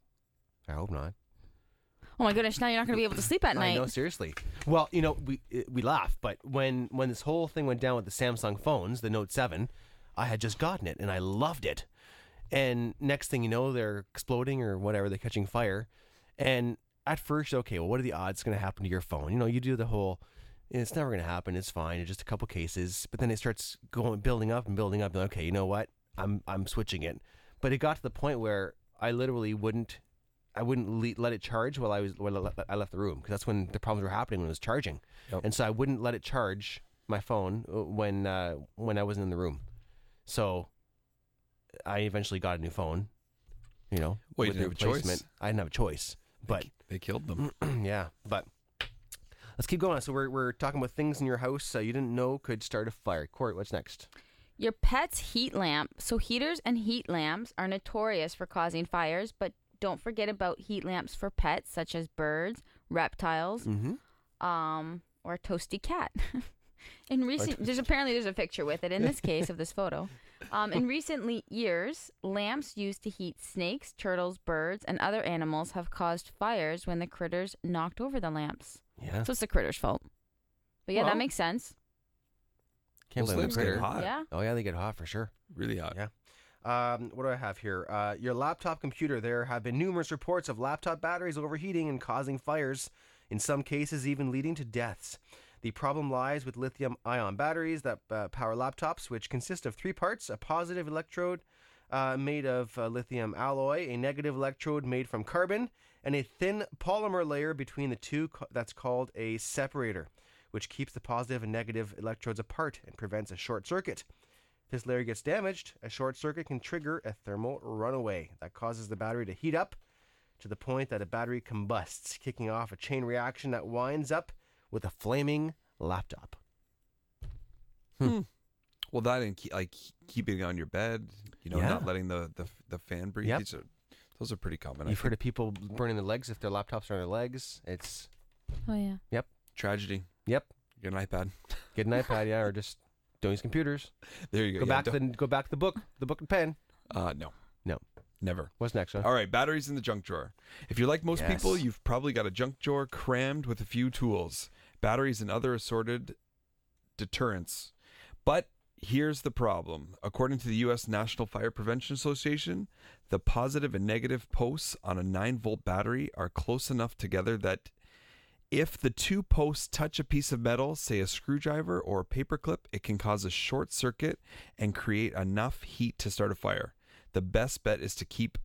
[SPEAKER 2] I hope not.
[SPEAKER 3] Oh my goodness, now you're not going to be able to sleep at
[SPEAKER 2] I
[SPEAKER 3] night.
[SPEAKER 2] know, seriously. Well, you know, we we laugh, but when when this whole thing went down with the Samsung phones, the Note Seven, I had just gotten it and I loved it. And next thing you know, they're exploding or whatever, they're catching fire. And at first, okay, well, what are the odds going to happen to your phone? You know, you do the whole, it's never going to happen. It's fine. It's just a couple cases. But then it starts going building up and building up. And okay, you know what? I'm I'm switching it. But it got to the point where I literally wouldn't I wouldn't le- let it charge while I was while I le- I left the room because that's when the problems were happening when it was charging,
[SPEAKER 4] Yep.
[SPEAKER 2] and so I wouldn't let it charge my phone uh, when uh, when I wasn't in the room. So I eventually got a new phone. You know,
[SPEAKER 4] Well, you
[SPEAKER 2] with
[SPEAKER 4] didn't have a choice.
[SPEAKER 2] replacement. I didn't have a choice, but
[SPEAKER 4] They killed them.
[SPEAKER 2] yeah, but let's keep going. So we're we're talking about things in your house uh, you didn't know could start a fire. Court, what's next?
[SPEAKER 3] Your pet's heat lamp. So heaters and heat lamps are notorious for causing fires, but don't forget about heat lamps for pets such as birds, reptiles,
[SPEAKER 2] Mm-hmm.
[SPEAKER 3] um, or a toasty cat. in recent, there's apparently there's a picture with it in this case of this photo. Um, in recent years, lamps used to heat snakes, turtles, birds, and other animals have caused fires when the critters knocked over the lamps.
[SPEAKER 2] Yeah,
[SPEAKER 3] So it's the critter's fault. But yeah,
[SPEAKER 4] Well-
[SPEAKER 3] that makes sense.
[SPEAKER 2] can't
[SPEAKER 4] Those
[SPEAKER 2] blame the
[SPEAKER 4] flames get
[SPEAKER 2] critter.
[SPEAKER 4] hot.
[SPEAKER 3] Yeah.
[SPEAKER 2] Oh yeah, they get hot for sure.
[SPEAKER 4] Really hot.
[SPEAKER 2] Yeah. Um, what do I have here? Uh, your laptop computer. There have been numerous reports of laptop batteries overheating and causing fires, in some cases, even leading to deaths. The problem lies with lithium ion batteries that uh, power laptops, which consist of three parts a positive electrode uh, made of uh, lithium alloy, a negative electrode made from carbon, and a thin polymer layer between the two co- that's called a separator, which keeps the positive and negative electrodes apart and prevents a short circuit. If this layer gets damaged, a short circuit can trigger a thermal runaway that causes the battery to heat up to the point that a battery combusts, kicking off a chain reaction that winds up with a flaming laptop.
[SPEAKER 4] Well, that and keep, like keeping it on your bed, you know,
[SPEAKER 2] Yeah.
[SPEAKER 4] not letting the the, the fan breathe.
[SPEAKER 2] Yep.
[SPEAKER 4] These are those are pretty common. I
[SPEAKER 2] You've heard
[SPEAKER 4] think.
[SPEAKER 2] of people burning their legs if their laptops are on their legs. It's
[SPEAKER 3] Oh yeah. Yep.
[SPEAKER 4] Tragedy.
[SPEAKER 2] yep.
[SPEAKER 4] Get an iPad.
[SPEAKER 2] Get an iPad, yeah, or just don't use computers.
[SPEAKER 4] There you
[SPEAKER 2] Go
[SPEAKER 4] go. Yeah,
[SPEAKER 2] back
[SPEAKER 4] don't-
[SPEAKER 2] the go back to the book, the book and pen.
[SPEAKER 4] Uh, no,
[SPEAKER 2] No.
[SPEAKER 4] never.
[SPEAKER 2] What's next, Shawn?
[SPEAKER 4] All right, batteries in the junk drawer. If you're like most people, you've probably got a junk drawer crammed with a few tools, batteries, and other assorted deterrents. But here's the problem. According to the U.S. National Fire Prevention Association, the positive and negative posts on a 9 volt battery are close enough together that if the two posts touch a piece of metal, say a screwdriver or a paperclip, it can cause a short circuit and create enough heat to start a fire. The best bet is to keep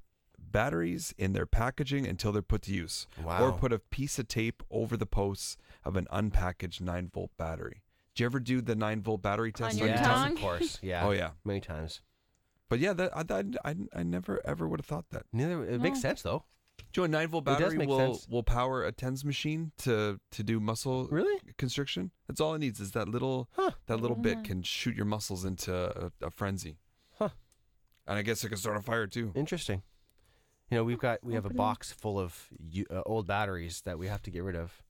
[SPEAKER 4] batteries in their packaging until they're put to use,
[SPEAKER 2] Wow.
[SPEAKER 4] or put a piece of tape over the posts of an unpackaged 9 volt battery. Did you ever do the 9 volt battery test?
[SPEAKER 3] your
[SPEAKER 4] your
[SPEAKER 2] yes,
[SPEAKER 3] tongue?
[SPEAKER 2] of course. Yeah.
[SPEAKER 4] Oh, yeah.
[SPEAKER 2] Many times.
[SPEAKER 4] But yeah, that, I, I, I, I never ever would have thought that.
[SPEAKER 2] Neither. It makes sense though.
[SPEAKER 4] Do you know a 9 volt battery will,
[SPEAKER 2] sense.
[SPEAKER 4] will power a TENS machine to, to do muscle
[SPEAKER 2] Really?
[SPEAKER 4] constriction? That's all it needs is that little
[SPEAKER 2] Huh.
[SPEAKER 4] that little bit
[SPEAKER 3] yeah.
[SPEAKER 4] can shoot your muscles into a, a frenzy.
[SPEAKER 2] Huh.
[SPEAKER 4] And I guess it can start a fire too.
[SPEAKER 2] Interesting. You know, we've got we have a box full of uh, old batteries that we have to get rid of.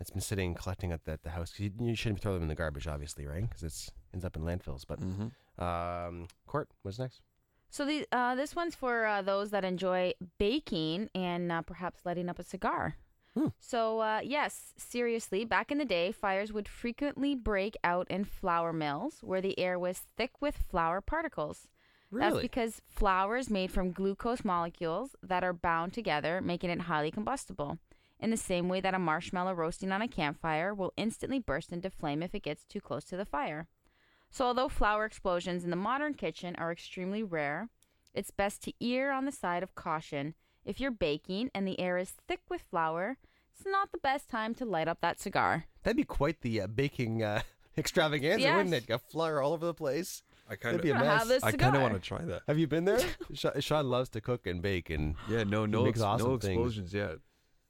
[SPEAKER 2] It's been sitting collecting at the, at the house. 'Cause You, you shouldn't throw them in the garbage, obviously, right? Because it's ends up in landfills. But
[SPEAKER 4] Mm-hmm.
[SPEAKER 2] um, Court, what's next?
[SPEAKER 3] So the uh, this one's for uh, those that enjoy baking and uh, perhaps lighting up a cigar.
[SPEAKER 2] Hmm.
[SPEAKER 3] So uh, yes, seriously, back in the day, fires would frequently break out in flour mills where the air was thick with flour particles. That's because flour is made from glucose molecules that are bound together, making it highly combustible. In the same way that a marshmallow roasting on a campfire will instantly burst into flame if it gets too close to the fire. So, although flour explosions in the modern kitchen are extremely rare, it's best to err on the side of caution. If you're baking and the air is thick with flour, it's not the best time to light up that cigar.
[SPEAKER 2] That'd be quite the uh, baking uh, extravaganza, wouldn't it? Got flour all over the place.
[SPEAKER 4] I
[SPEAKER 2] That'd be a
[SPEAKER 3] I'm gonna
[SPEAKER 2] mess.
[SPEAKER 3] have this
[SPEAKER 4] I kind of want to try that.
[SPEAKER 2] Have you been there? Shawn, Shawn loves to cook and bake. And
[SPEAKER 4] Yeah, no, no, ex-
[SPEAKER 2] awesome
[SPEAKER 4] no
[SPEAKER 2] things.
[SPEAKER 4] explosions yet.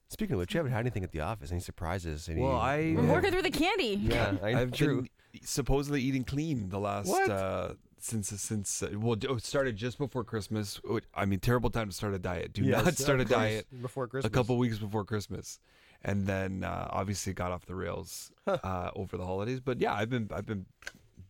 [SPEAKER 2] speaking of which, you haven't had anything at the office? Any surprises? Any,
[SPEAKER 4] Well, I
[SPEAKER 3] We're working through the candy.
[SPEAKER 2] yeah, I,
[SPEAKER 4] I've
[SPEAKER 2] true.
[SPEAKER 4] been supposedly eating clean the last
[SPEAKER 2] What?
[SPEAKER 4] uh since since uh, well it started just before Christmas. I mean, terrible time to start a diet. Do
[SPEAKER 2] Yes,
[SPEAKER 4] not start a diet
[SPEAKER 2] before Christmas.
[SPEAKER 4] a couple weeks before Christmas, and then uh, obviously got off the rails uh, over the holidays. But yeah, I've been I've been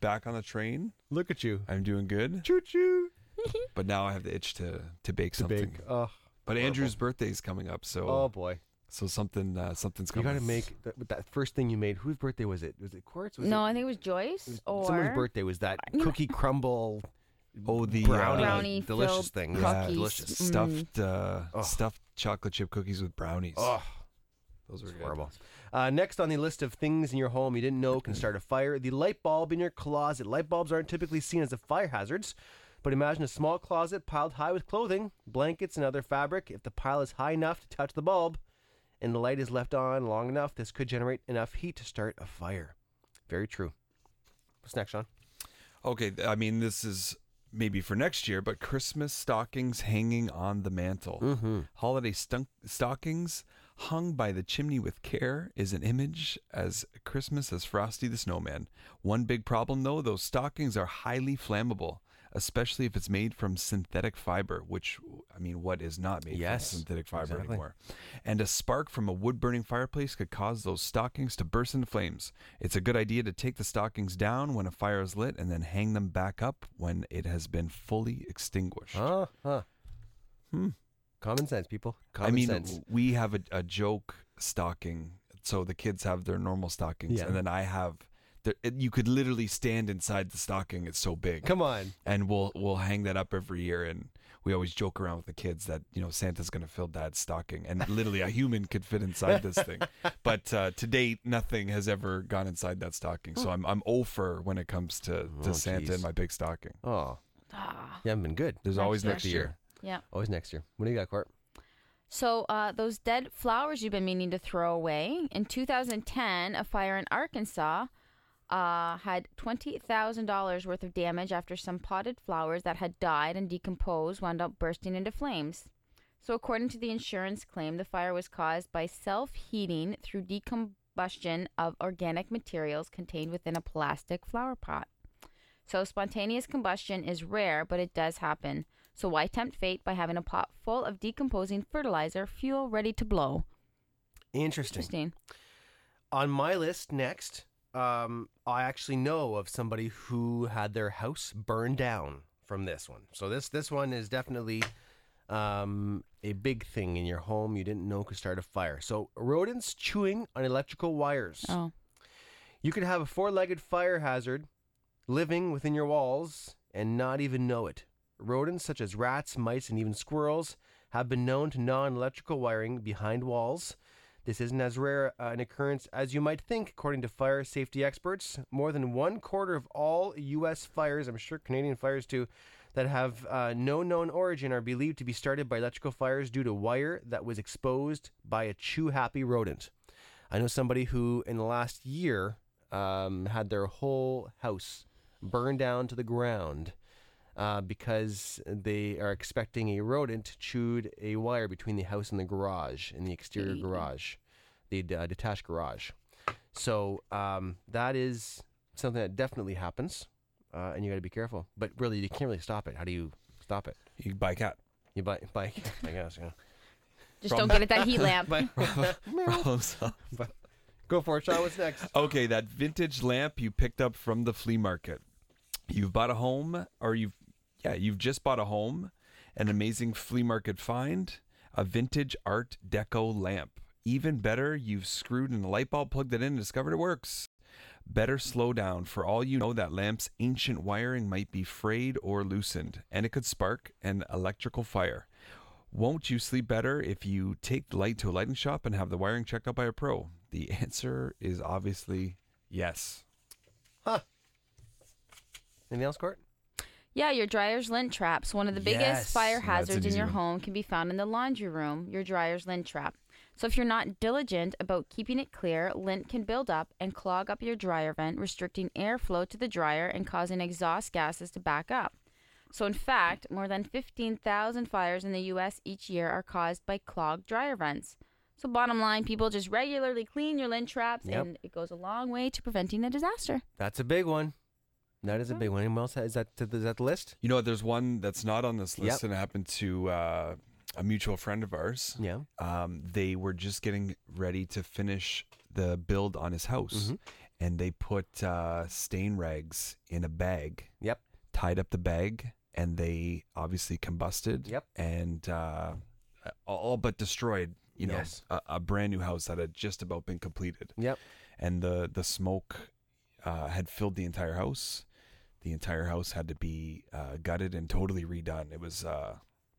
[SPEAKER 4] back on the train.
[SPEAKER 2] Look at you.
[SPEAKER 4] I'm doing good,
[SPEAKER 2] Choo choo.
[SPEAKER 4] but now I have the itch to to bake
[SPEAKER 2] To
[SPEAKER 4] something.
[SPEAKER 2] bake. Oh,
[SPEAKER 4] But Andrew's birthday is coming up, so
[SPEAKER 2] oh boy.
[SPEAKER 4] so something uh, something's coming.
[SPEAKER 2] You got to make that, that first thing you made. Whose birthday was it? Was it Quartz? Was
[SPEAKER 3] no,
[SPEAKER 2] it,
[SPEAKER 3] I think it was Joyce
[SPEAKER 2] it was
[SPEAKER 3] or
[SPEAKER 2] someone's birthday was that cookie crumble
[SPEAKER 4] Oh, the
[SPEAKER 2] brownie,
[SPEAKER 4] uh,
[SPEAKER 3] Brownie
[SPEAKER 2] delicious thing. Yeah, delicious.
[SPEAKER 3] Mm.
[SPEAKER 4] stuffed uh,
[SPEAKER 2] Oh.
[SPEAKER 4] stuffed chocolate chip cookies with brownies.
[SPEAKER 2] Oh,
[SPEAKER 4] Those were good.
[SPEAKER 2] horrible. Uh, next on the list of things in your home you didn't know can start a fire: the light bulb in your closet. Light bulbs aren't typically seen as a fire hazards, but imagine a small closet piled high with clothing, blankets, and other fabric. If the pile is high enough to touch the bulb, and the light is left on long enough, this could generate enough heat to start a fire. Very true. What's next, Shawn?
[SPEAKER 4] Okay, I mean this is maybe for next year, but Christmas stockings hanging on the mantle.
[SPEAKER 2] Mm-hmm.
[SPEAKER 4] Holiday stunk- stockings hung by the chimney with care is an image as Christmas as Frosty the Snowman. One big problem though, those stockings are highly flammable, especially if it's made from synthetic fiber, which I mean what is not made
[SPEAKER 2] Yes,
[SPEAKER 4] from synthetic fiber
[SPEAKER 2] exactly.
[SPEAKER 4] anymore. And a spark from a wood burning fireplace could cause those stockings to burst into flames. It's a good idea to take the stockings down when a fire is lit and then hang them back up when it has been fully extinguished.
[SPEAKER 2] Uh huh.
[SPEAKER 4] Hmm.
[SPEAKER 2] Common sense, people. Common
[SPEAKER 4] I mean,
[SPEAKER 2] sense.
[SPEAKER 4] we have a, a joke stocking. So the kids have their normal stockings,
[SPEAKER 2] Yeah.
[SPEAKER 4] and then I have. The, it, you could literally stand inside the stocking. It's so big,
[SPEAKER 2] Come on.
[SPEAKER 4] and we'll we'll hang that up every year. And we always joke around with the kids that you know Santa's going to fill Dad's stocking, and literally a human could fit inside this thing. But uh, to date, nothing has ever gone inside that stocking. So I'm I'm over when it comes to, to
[SPEAKER 2] Oh,
[SPEAKER 4] Santa
[SPEAKER 2] jeez.
[SPEAKER 4] and my big stocking.
[SPEAKER 2] Oh,
[SPEAKER 3] Ah.
[SPEAKER 2] you haven't been good.
[SPEAKER 4] There's
[SPEAKER 3] Next
[SPEAKER 4] always
[SPEAKER 3] year.
[SPEAKER 4] next year.
[SPEAKER 3] Yeah.
[SPEAKER 2] Always next year. What do you got, Court?
[SPEAKER 3] So, uh, those dead flowers you've been meaning to throw away. In 2010, a fire in Arkansas uh, had $20,000 worth of damage after some potted flowers that had died and decomposed wound up bursting into flames. So, according to the insurance claim, the fire was caused by self heating through decombustion of organic materials contained within a plastic flower pot. So, spontaneous combustion is rare, but it does happen. So, why tempt fate by having a pot full of decomposing fertilizer fuel ready to blow?
[SPEAKER 2] Interesting.
[SPEAKER 3] Interesting.
[SPEAKER 2] On my list next, um, I actually know of somebody who had their house burned down from this one. So this this one is definitely um, a big thing in your home you didn't know could start a fire. So rodents chewing on electrical wires.
[SPEAKER 3] Oh,
[SPEAKER 2] You could have a four-legged fire hazard living within your walls and not even know it. Rodents such as rats, mice, and even squirrels have been known to gnaw on electrical wiring behind walls. This isn't as rare uh, an occurrence as you might think, according to fire safety experts. More than one quarter of all U.S. fires, I'm sure Canadian fires too, that have uh, no known origin are believed to be started by electrical fires due to wire that was exposed by a chew happy rodent. I know somebody who, in the last year, um, had their whole house burned down to the ground uh, because they are expecting a rodent chewed a wire between the house and the garage, in the exterior garage, the uh, detached garage. So um, that is something that definitely happens, uh, and you got to be careful. But really, you can't really stop it. How do you stop it?
[SPEAKER 4] You buy a cat.
[SPEAKER 2] You buy, buy I guess, yeah.
[SPEAKER 3] Just don't get it that heat lamp.
[SPEAKER 2] But
[SPEAKER 4] Problem solved.
[SPEAKER 2] go for it, Shawn. What's next?
[SPEAKER 4] Okay, that vintage lamp you picked up from the flea market. You've bought a home, or you've, yeah, you've just bought a home, an amazing flea market find, a vintage art deco lamp. Even better, you've screwed in a light bulb, plugged it in, and discovered it works. Better slow down. For all you know, that lamp's ancient wiring might be frayed or loosened, and it could spark an electrical fire. Won't you sleep better if you take the light to a lighting shop and have the wiring checked out by a pro? The answer is obviously yes. Huh.
[SPEAKER 2] Anything else, Court?
[SPEAKER 3] Yeah, your dryer's lint traps. One of the biggest
[SPEAKER 2] Yes.
[SPEAKER 3] fire
[SPEAKER 4] That's an
[SPEAKER 3] hazards in
[SPEAKER 4] easy
[SPEAKER 3] your
[SPEAKER 4] one.
[SPEAKER 3] home can be found in the laundry room, your dryer's lint trap. So if you're not diligent about keeping it clear, lint can build up and clog up your dryer vent, restricting airflow to the dryer and causing exhaust gases to back up. So in fact, more than 15,000 fires in the US each year are caused by clogged dryer vents. So bottom line, people just regularly clean your lint traps
[SPEAKER 2] Yep.
[SPEAKER 3] and it goes a long way to preventing a disaster.
[SPEAKER 2] That's a big one. That is a big one. Anyone else? Is that is that the list?
[SPEAKER 4] You know, there's one that's not on this list,
[SPEAKER 2] Yep.
[SPEAKER 4] and it happened to uh, a mutual friend of ours.
[SPEAKER 2] Yeah.
[SPEAKER 4] Um, they were just getting ready to finish the build on his house,
[SPEAKER 2] Mhm.
[SPEAKER 4] and they put uh, stain rags in a bag,
[SPEAKER 2] Yep.
[SPEAKER 4] tied up the bag, and they obviously combusted.
[SPEAKER 2] Yep.
[SPEAKER 4] And uh, all but destroyed. You know,
[SPEAKER 2] Yes.
[SPEAKER 4] a, a brand new house that had just about been completed.
[SPEAKER 2] Yep.
[SPEAKER 4] and the the smoke uh, had filled the entire house. The entire house had to be uh, gutted and totally redone. It was uh,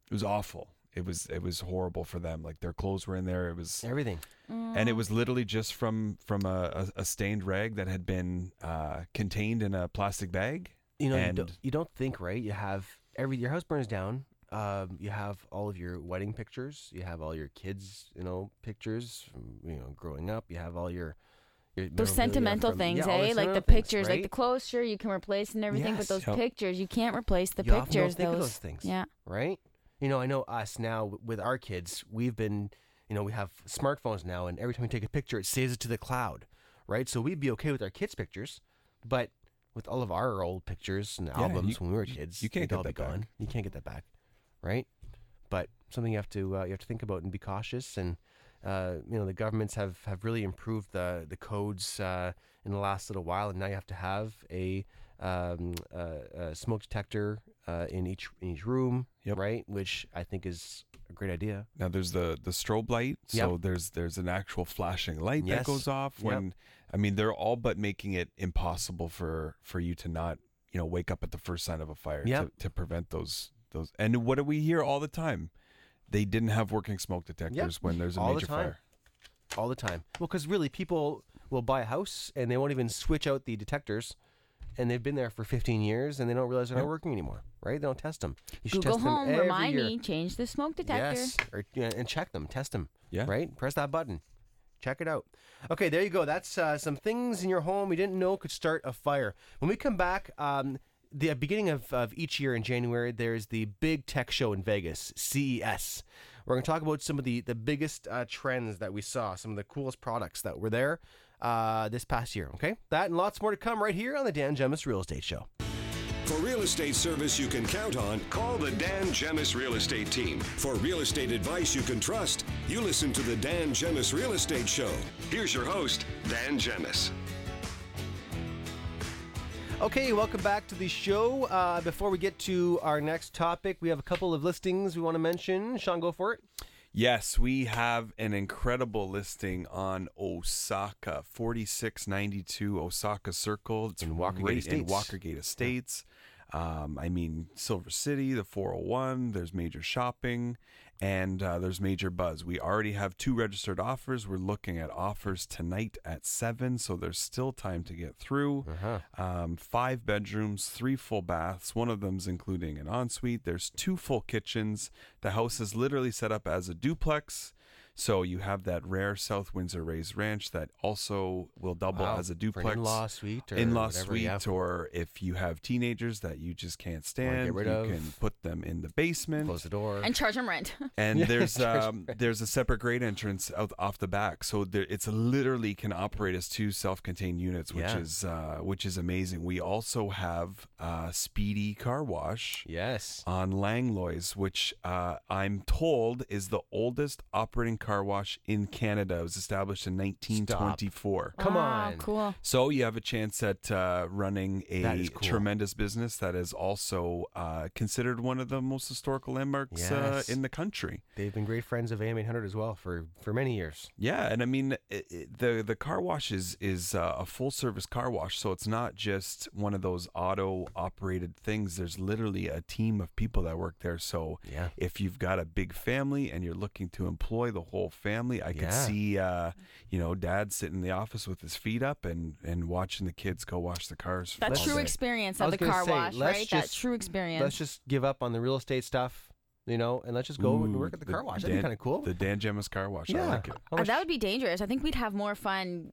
[SPEAKER 4] it was awful. It was it was horrible for them. Like their clothes were in there. It was
[SPEAKER 2] Everything.
[SPEAKER 4] and it was literally just from from a, a, a stained rag that had been uh, contained in a plastic bag.
[SPEAKER 2] You know, you
[SPEAKER 4] and
[SPEAKER 2] don't, you don't think, right? You have every your house burns down. Um, you have all of your wedding pictures. You have all your kids, you know, pictures from you know growing up. You have all your, your
[SPEAKER 3] Those
[SPEAKER 2] memorabilia
[SPEAKER 3] sentimental
[SPEAKER 2] from-
[SPEAKER 3] things,
[SPEAKER 2] yeah,
[SPEAKER 3] eh? Like the
[SPEAKER 2] sentimental things,
[SPEAKER 3] pictures, like the
[SPEAKER 2] right?
[SPEAKER 3] clothes, sure, you can replace and everything,
[SPEAKER 2] Yes.
[SPEAKER 3] but those
[SPEAKER 4] Yep.
[SPEAKER 3] pictures, you can't replace the
[SPEAKER 2] You often don't
[SPEAKER 3] pictures.
[SPEAKER 2] think of
[SPEAKER 3] those,
[SPEAKER 2] those things.
[SPEAKER 3] Yeah.
[SPEAKER 2] right? You know, I know us now with our kids, we've been, you know, we have smartphones now, and every time we take a picture, it saves it to the cloud, right? So we'd be okay with our kids' pictures, but with all of our old pictures and
[SPEAKER 4] Yeah,
[SPEAKER 2] albums
[SPEAKER 4] you-
[SPEAKER 2] when we were kids,
[SPEAKER 4] you can't get
[SPEAKER 2] all be
[SPEAKER 4] that back.
[SPEAKER 2] gone. You can't get that back, right? But something you have to uh, you have to think about and be cautious. And uh, you know, the governments have, have really improved the the codes uh, in the last little while, and now you have to have a, um, a, a smoke detector uh, in each in each room,
[SPEAKER 4] Yep.
[SPEAKER 2] right? Which I think is a great idea.
[SPEAKER 4] Now there's the the strobe light. So there's there's an actual flashing light
[SPEAKER 2] Yes.
[SPEAKER 4] that goes off
[SPEAKER 2] Yep.
[SPEAKER 4] when I mean they're all but making it impossible for for you to not you know wake up at the first sign of a fire
[SPEAKER 2] Yep.
[SPEAKER 4] to, to prevent those those and what do we hear all the time? They didn't have working smoke detectors when there's a
[SPEAKER 2] All the
[SPEAKER 4] major
[SPEAKER 2] time.
[SPEAKER 4] fire.
[SPEAKER 2] all the time. Well, because really, people will buy a house and they won't even switch out the detectors, and they've been there for 15 years and they don't realize they're not working anymore, right? They don't test them. You should
[SPEAKER 3] Google
[SPEAKER 2] test them
[SPEAKER 3] Home,
[SPEAKER 2] every
[SPEAKER 3] remind
[SPEAKER 2] year.
[SPEAKER 3] me, change the smoke detector.
[SPEAKER 2] Yes, or, yeah, and check them, test them.
[SPEAKER 4] Yeah.
[SPEAKER 2] Right? Press that button. Check it out. Okay, there you go. That's uh, some things in your home you didn't know could start a fire. When we come back, um, the beginning of, of each year in January, there's the big tech show in Vegas, CES. We're going to talk about some of the, the biggest uh, trends that we saw, some of the coolest products that were there uh, this past year. Okay? That and lots more to come right here on the Dan Gemus Real Estate Show.
[SPEAKER 1] For real estate service you can count on, call the Dan Gemus Real Estate Team. For real estate advice you can trust, you listen to the Dan Gemus Real Estate Show. Here's your host, Dan Gemus.
[SPEAKER 2] Okay, welcome back to the show. Uh, before we get to our next topic, we have a couple of listings we want to mention. Shawn, go for it.
[SPEAKER 4] Yes, we have an incredible listing on Osaka, 4692 Osaka Circle. It's
[SPEAKER 2] In Walkergate
[SPEAKER 4] in
[SPEAKER 2] Estates.
[SPEAKER 4] Walkergate Estates. Um, I mean, Silver City, the 401, there's major shopping, and uh, there's major buzz. We already have two registered offers. We're looking at offers tonight at 7, so there's still time to get through.
[SPEAKER 2] Uh-huh.
[SPEAKER 4] Um, five bedrooms, three full baths. One of them's including an ensuite. There's two full kitchens. The house is literally set up as a duplex. So you have that rare South Windsor raised ranch that also will double
[SPEAKER 2] Wow.
[SPEAKER 4] as a duplex.
[SPEAKER 2] in-law suite or
[SPEAKER 4] in-law suite, or if you have teenagers that you just can't stand, you
[SPEAKER 2] of.
[SPEAKER 4] can put them in the basement.
[SPEAKER 2] Close the door.
[SPEAKER 3] And charge them rent.
[SPEAKER 4] And there's um, there's a separate grade entrance out off the back, so there, it's literally can operate as two self-contained units, which
[SPEAKER 2] Yeah.
[SPEAKER 4] is uh, which is amazing. We also have uh, Speedy Car Wash
[SPEAKER 2] yes.
[SPEAKER 4] on Langlois, which uh, I'm told is the oldest operating car wash in Canada. It was established in 1924.
[SPEAKER 2] Come
[SPEAKER 3] Wow,
[SPEAKER 2] on.
[SPEAKER 3] Cool.
[SPEAKER 4] So you have a chance at uh, running
[SPEAKER 2] That
[SPEAKER 4] a
[SPEAKER 2] is cool.
[SPEAKER 4] tremendous business that is also uh, considered one of the most historical landmarks
[SPEAKER 2] Yes.
[SPEAKER 4] uh, in the country.
[SPEAKER 2] They've been great friends of AM 800 as well for, for many years.
[SPEAKER 4] Yeah, and I mean it, it, the the car wash is is uh, a full service car wash, so it's not just one of those auto operated things. There's literally a team of people that work there. So
[SPEAKER 2] Yeah.
[SPEAKER 4] if you've got a big family and you're looking to employ the whole family, I could
[SPEAKER 2] Yeah.
[SPEAKER 4] see uh, you know dad sitting in the office with his feet up and and watching the kids go wash the cars.
[SPEAKER 3] That
[SPEAKER 4] all
[SPEAKER 3] true
[SPEAKER 4] day.
[SPEAKER 3] experience
[SPEAKER 2] I
[SPEAKER 3] of the car
[SPEAKER 2] say,
[SPEAKER 3] wash,
[SPEAKER 2] let's
[SPEAKER 3] right? that true experience.
[SPEAKER 2] Let's just give up on the real estate stuff, you know, and let's just go and work at the,
[SPEAKER 4] the
[SPEAKER 2] car wash. That'd be kind of cool.
[SPEAKER 4] The Dan Gemus car wash.
[SPEAKER 2] yeah.
[SPEAKER 4] I like it.
[SPEAKER 3] Uh, that would be dangerous. I think we'd have more fun.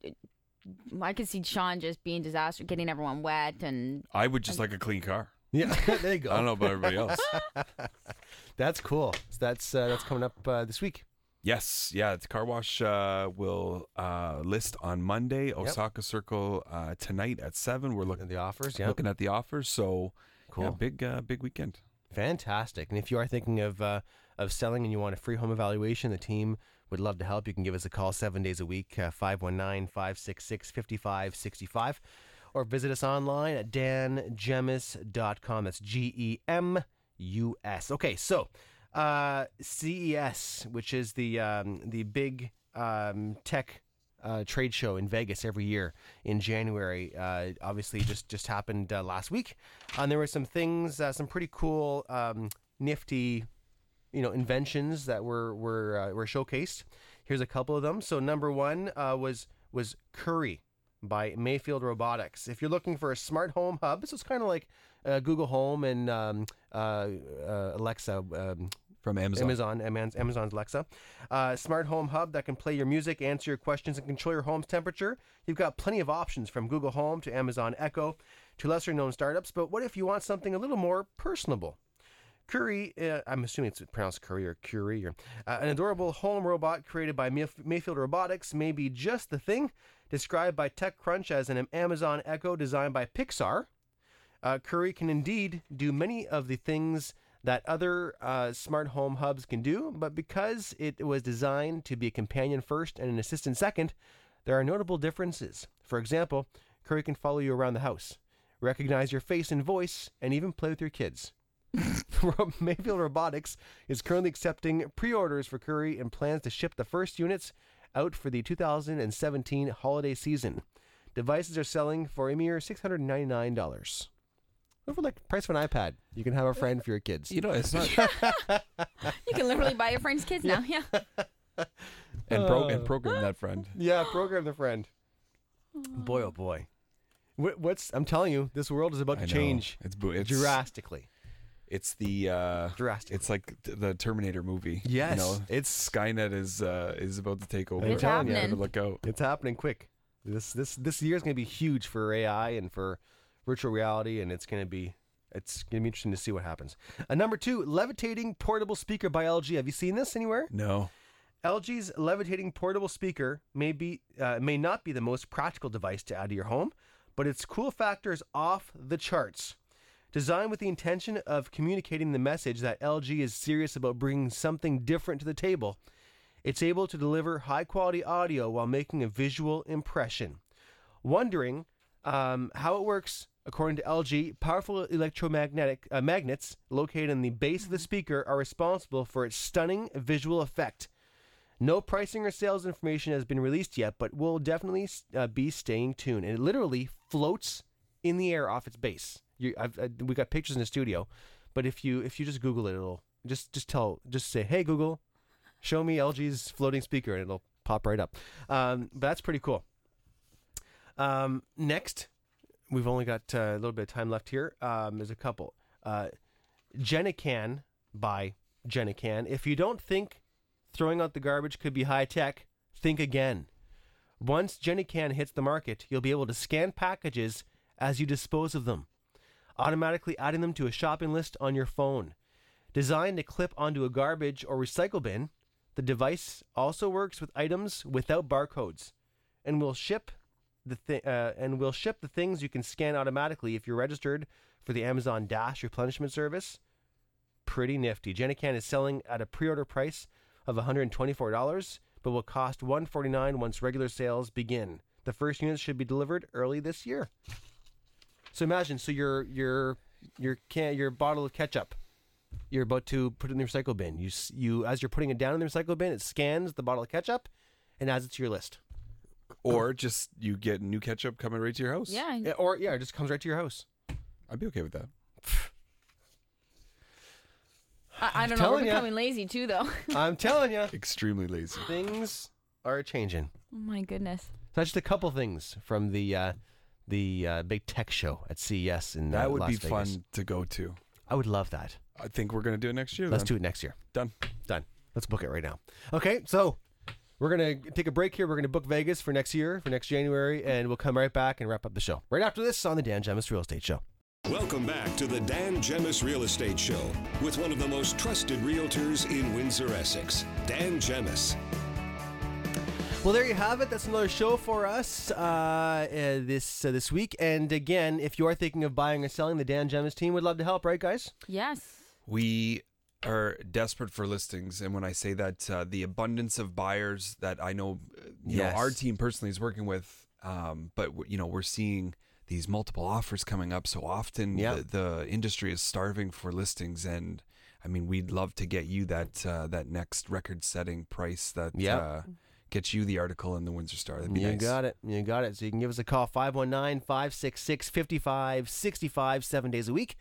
[SPEAKER 3] I could see Shawn just being disaster, getting everyone wet, and
[SPEAKER 4] I would just like a clean car.
[SPEAKER 2] yeah, there you go.
[SPEAKER 4] I don't know about everybody else.
[SPEAKER 2] That's cool. So that's uh, that's coming up uh, this week.
[SPEAKER 4] Yes, yeah, the car wash uh, will uh, list on Monday. Osaka Circle uh, tonight at seven. We're
[SPEAKER 2] Looking at the offers. Yeah.
[SPEAKER 4] looking at the offers. So
[SPEAKER 2] Cool.
[SPEAKER 4] yeah, big uh, big weekend.
[SPEAKER 2] Fantastic. And if you are thinking of uh, of selling and you want a free home evaluation, the team would love to help. You can give us a call seven days a week, uh, 519 566 5565, or visit us online at dangemus.com. That's G E M U S. Okay, so uh, CES, which is the, um, the big um, tech uh, trade show in Vegas every year in January. Uh, obviously, just just happened uh, last week, and there were some things, uh, some pretty cool, um, nifty, you know, inventions that were were uh, were showcased. Here's a couple of them. So number one was was Kuri by Mayfield Robotics. If you're looking for a smart home hub, this is kind of like uh, Google Home and um, uh, uh, Alexa. Um,
[SPEAKER 4] From Amazon.
[SPEAKER 2] Amazon, Amazon's, Alexa. Uh, smart home hub that can play your music, answer your questions, and control your home's temperature. You've got plenty of options from Google Home to Amazon Echo to lesser known startups. But what if you want something a little more personable? Kuri, uh, I'm assuming it's pronounced Curry or Curie, or uh, an adorable home robot created by Mayf- Mayfield Robotics may be just the thing. Described by TechCrunch as an Amazon Echo designed by Pixar, uh, Kuri can indeed do many of the things that other uh, smart home hubs can do, but because it was designed to be a companion first and an assistant second, there are notable differences. For example, Kuri can follow you around the house, recognize your face and voice, and even play with your kids. Mayfield Robotics is currently accepting pre orders for Kuri and plans to ship the first units out for the 2017 holiday season. Devices are selling for a mere $699. What for like price of an iPad? You can have a friend for your kids.
[SPEAKER 4] You know, it's not
[SPEAKER 3] you can literally buy your friend's kids now. Yeah.
[SPEAKER 4] and, pro- and program that friend.
[SPEAKER 2] Yeah, program the friend. Boy, oh boy. What, what's I'm telling you, this world is about to
[SPEAKER 4] know.
[SPEAKER 2] change
[SPEAKER 4] It's bo- it's
[SPEAKER 2] drastically.
[SPEAKER 4] It's the uh,
[SPEAKER 2] Drastically.
[SPEAKER 4] It's like th- the Terminator movie.
[SPEAKER 2] Yes.
[SPEAKER 4] you know,
[SPEAKER 2] It's-
[SPEAKER 4] Skynet is uh, is about to take over.
[SPEAKER 3] It's
[SPEAKER 2] telling you.
[SPEAKER 3] happening.
[SPEAKER 4] Look out.
[SPEAKER 2] It's happening quick. This this this year is going to be huge for AI and for virtual reality, and it's going to be it's going to be interesting to see what happens. Uh, number two, levitating portable speaker by LG. Have you seen this anywhere?
[SPEAKER 4] No.
[SPEAKER 2] LG's levitating portable speaker may be uh, may not be the most practical device to add to your home, but its cool factor is off the charts. Designed with the intention of communicating the message that LG is serious about bringing something different to the table, it's able to deliver high quality audio while making a visual impression. Wondering um, how it works, according to LG, powerful electromagnetic uh, magnets located in the base of the speaker are responsible for its stunning visual effect. No pricing or sales information has been released yet, but we'll definitely uh, be staying tuned. And it literally floats in the air off its base. You, I've, I, we got pictures in the studio, but if you if you just Google it, it'll just just tell just say, "Hey Google, show me LG's floating speaker," and it'll pop right up. Um, but that's pretty cool. Um, next, we've only got uh, a little bit of time left here. Um, there's a couple. Uh, Genican by Genican. If you don't think throwing out the garbage could be high tech, think again. Once Genican hits the market, you'll be able to scan packages as you dispose of them, automatically adding them to a shopping list on your phone. Designed to clip onto a garbage or recycle bin, the device also works with items without barcodes, and will ship the thi- uh, and will ship the things you can scan automatically if you're registered for the Amazon Dash replenishment service. Pretty nifty. Genican is selling at a pre-order price of $124, but will cost 149 once regular sales begin. The first units should be delivered early this year. So imagine, so your your your can your bottle of ketchup, you're about to put it in the recycle bin. You you as you're putting it down in the recycle bin, it scans the bottle of ketchup, and adds it to your list.
[SPEAKER 4] Or just you get new ketchup coming right to your house.
[SPEAKER 3] Yeah.
[SPEAKER 2] Yeah, or yeah, it just comes right to your house.
[SPEAKER 4] I'd be okay with that.
[SPEAKER 3] I, I don't know. We're
[SPEAKER 2] telling ya.
[SPEAKER 3] becoming lazy too, though.
[SPEAKER 2] I'm telling you,
[SPEAKER 4] Extremely lazy.
[SPEAKER 2] things are changing.
[SPEAKER 3] oh my goodness.
[SPEAKER 2] So that's just a couple things from the uh, the uh, big tech show at CES in uh,
[SPEAKER 4] That would
[SPEAKER 2] Las
[SPEAKER 4] be
[SPEAKER 2] Vegas.
[SPEAKER 4] fun to go to.
[SPEAKER 2] I would love that.
[SPEAKER 4] I think we're gonna do it next year.
[SPEAKER 2] Let's
[SPEAKER 4] then.
[SPEAKER 2] do it next year.
[SPEAKER 4] Done.
[SPEAKER 2] Done. Let's book it right now. Okay, so we're gonna take a break here. We're gonna book Vegas for next year, for next January, and we'll come right back and wrap up the show right after this on the Dan Gemus Real Estate Show.
[SPEAKER 1] Welcome back to the Dan Gemus Real Estate Show with one of the most trusted realtors in Windsor, Essex, Dan Gemus.
[SPEAKER 2] Well, there you have it. That's another show for us uh, uh, this uh, this week. And again, if you are thinking of buying or selling, the Dan Gemus team would love to help, right, guys?
[SPEAKER 3] Yes.
[SPEAKER 4] We are desperate for listings, and when I say that, uh, the abundance of buyers that I know, you
[SPEAKER 2] Yes.
[SPEAKER 4] know, our team personally is working with, um, but w- you know, we're seeing these multiple offers coming up so often.
[SPEAKER 2] Yeah.
[SPEAKER 4] The, the industry is starving for listings, and I mean, we'd love to get you that uh, that next record-setting price that
[SPEAKER 2] Yep.
[SPEAKER 4] uh, gets you the article in the Windsor Star. That'd be
[SPEAKER 2] you
[SPEAKER 4] nice.
[SPEAKER 2] got it. You got it. So you can give us a call 519 566 5565 seven days a week.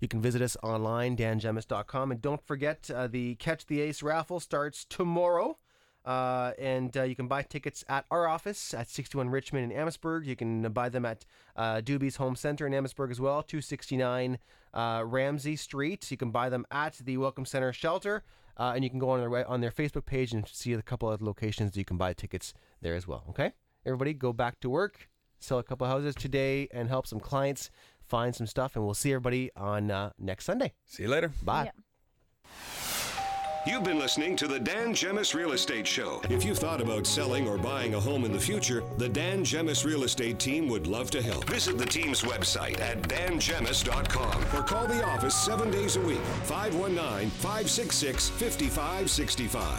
[SPEAKER 2] You can visit us online, dangemus.com. And don't forget, uh, the Catch the Ace raffle starts tomorrow. Uh, and uh, you can buy tickets at our office at 61 Richmond in Amherstburg. You can buy them at uh, Duby's Home Center in Amherstburg as well, 269 uh, Ramsay Street. You can buy them at the Welcome Center Shelter. Uh, and you can go on their on their Facebook page and see a couple of locations that you can buy tickets there as well. Okay, everybody, go back to work, sell a couple houses today, and help some clients find some stuff. And we'll see everybody on uh, next Sunday.
[SPEAKER 4] See you later.
[SPEAKER 2] Bye.
[SPEAKER 3] Yeah.
[SPEAKER 1] You've been listening to the Dan Gemus Real Estate Show. If you've thought about selling or buying a home in the future, the Dan Gemus Real Estate team would love to help. Visit the team's website at dangemus.com or call the office seven days a week, 519 566 5565.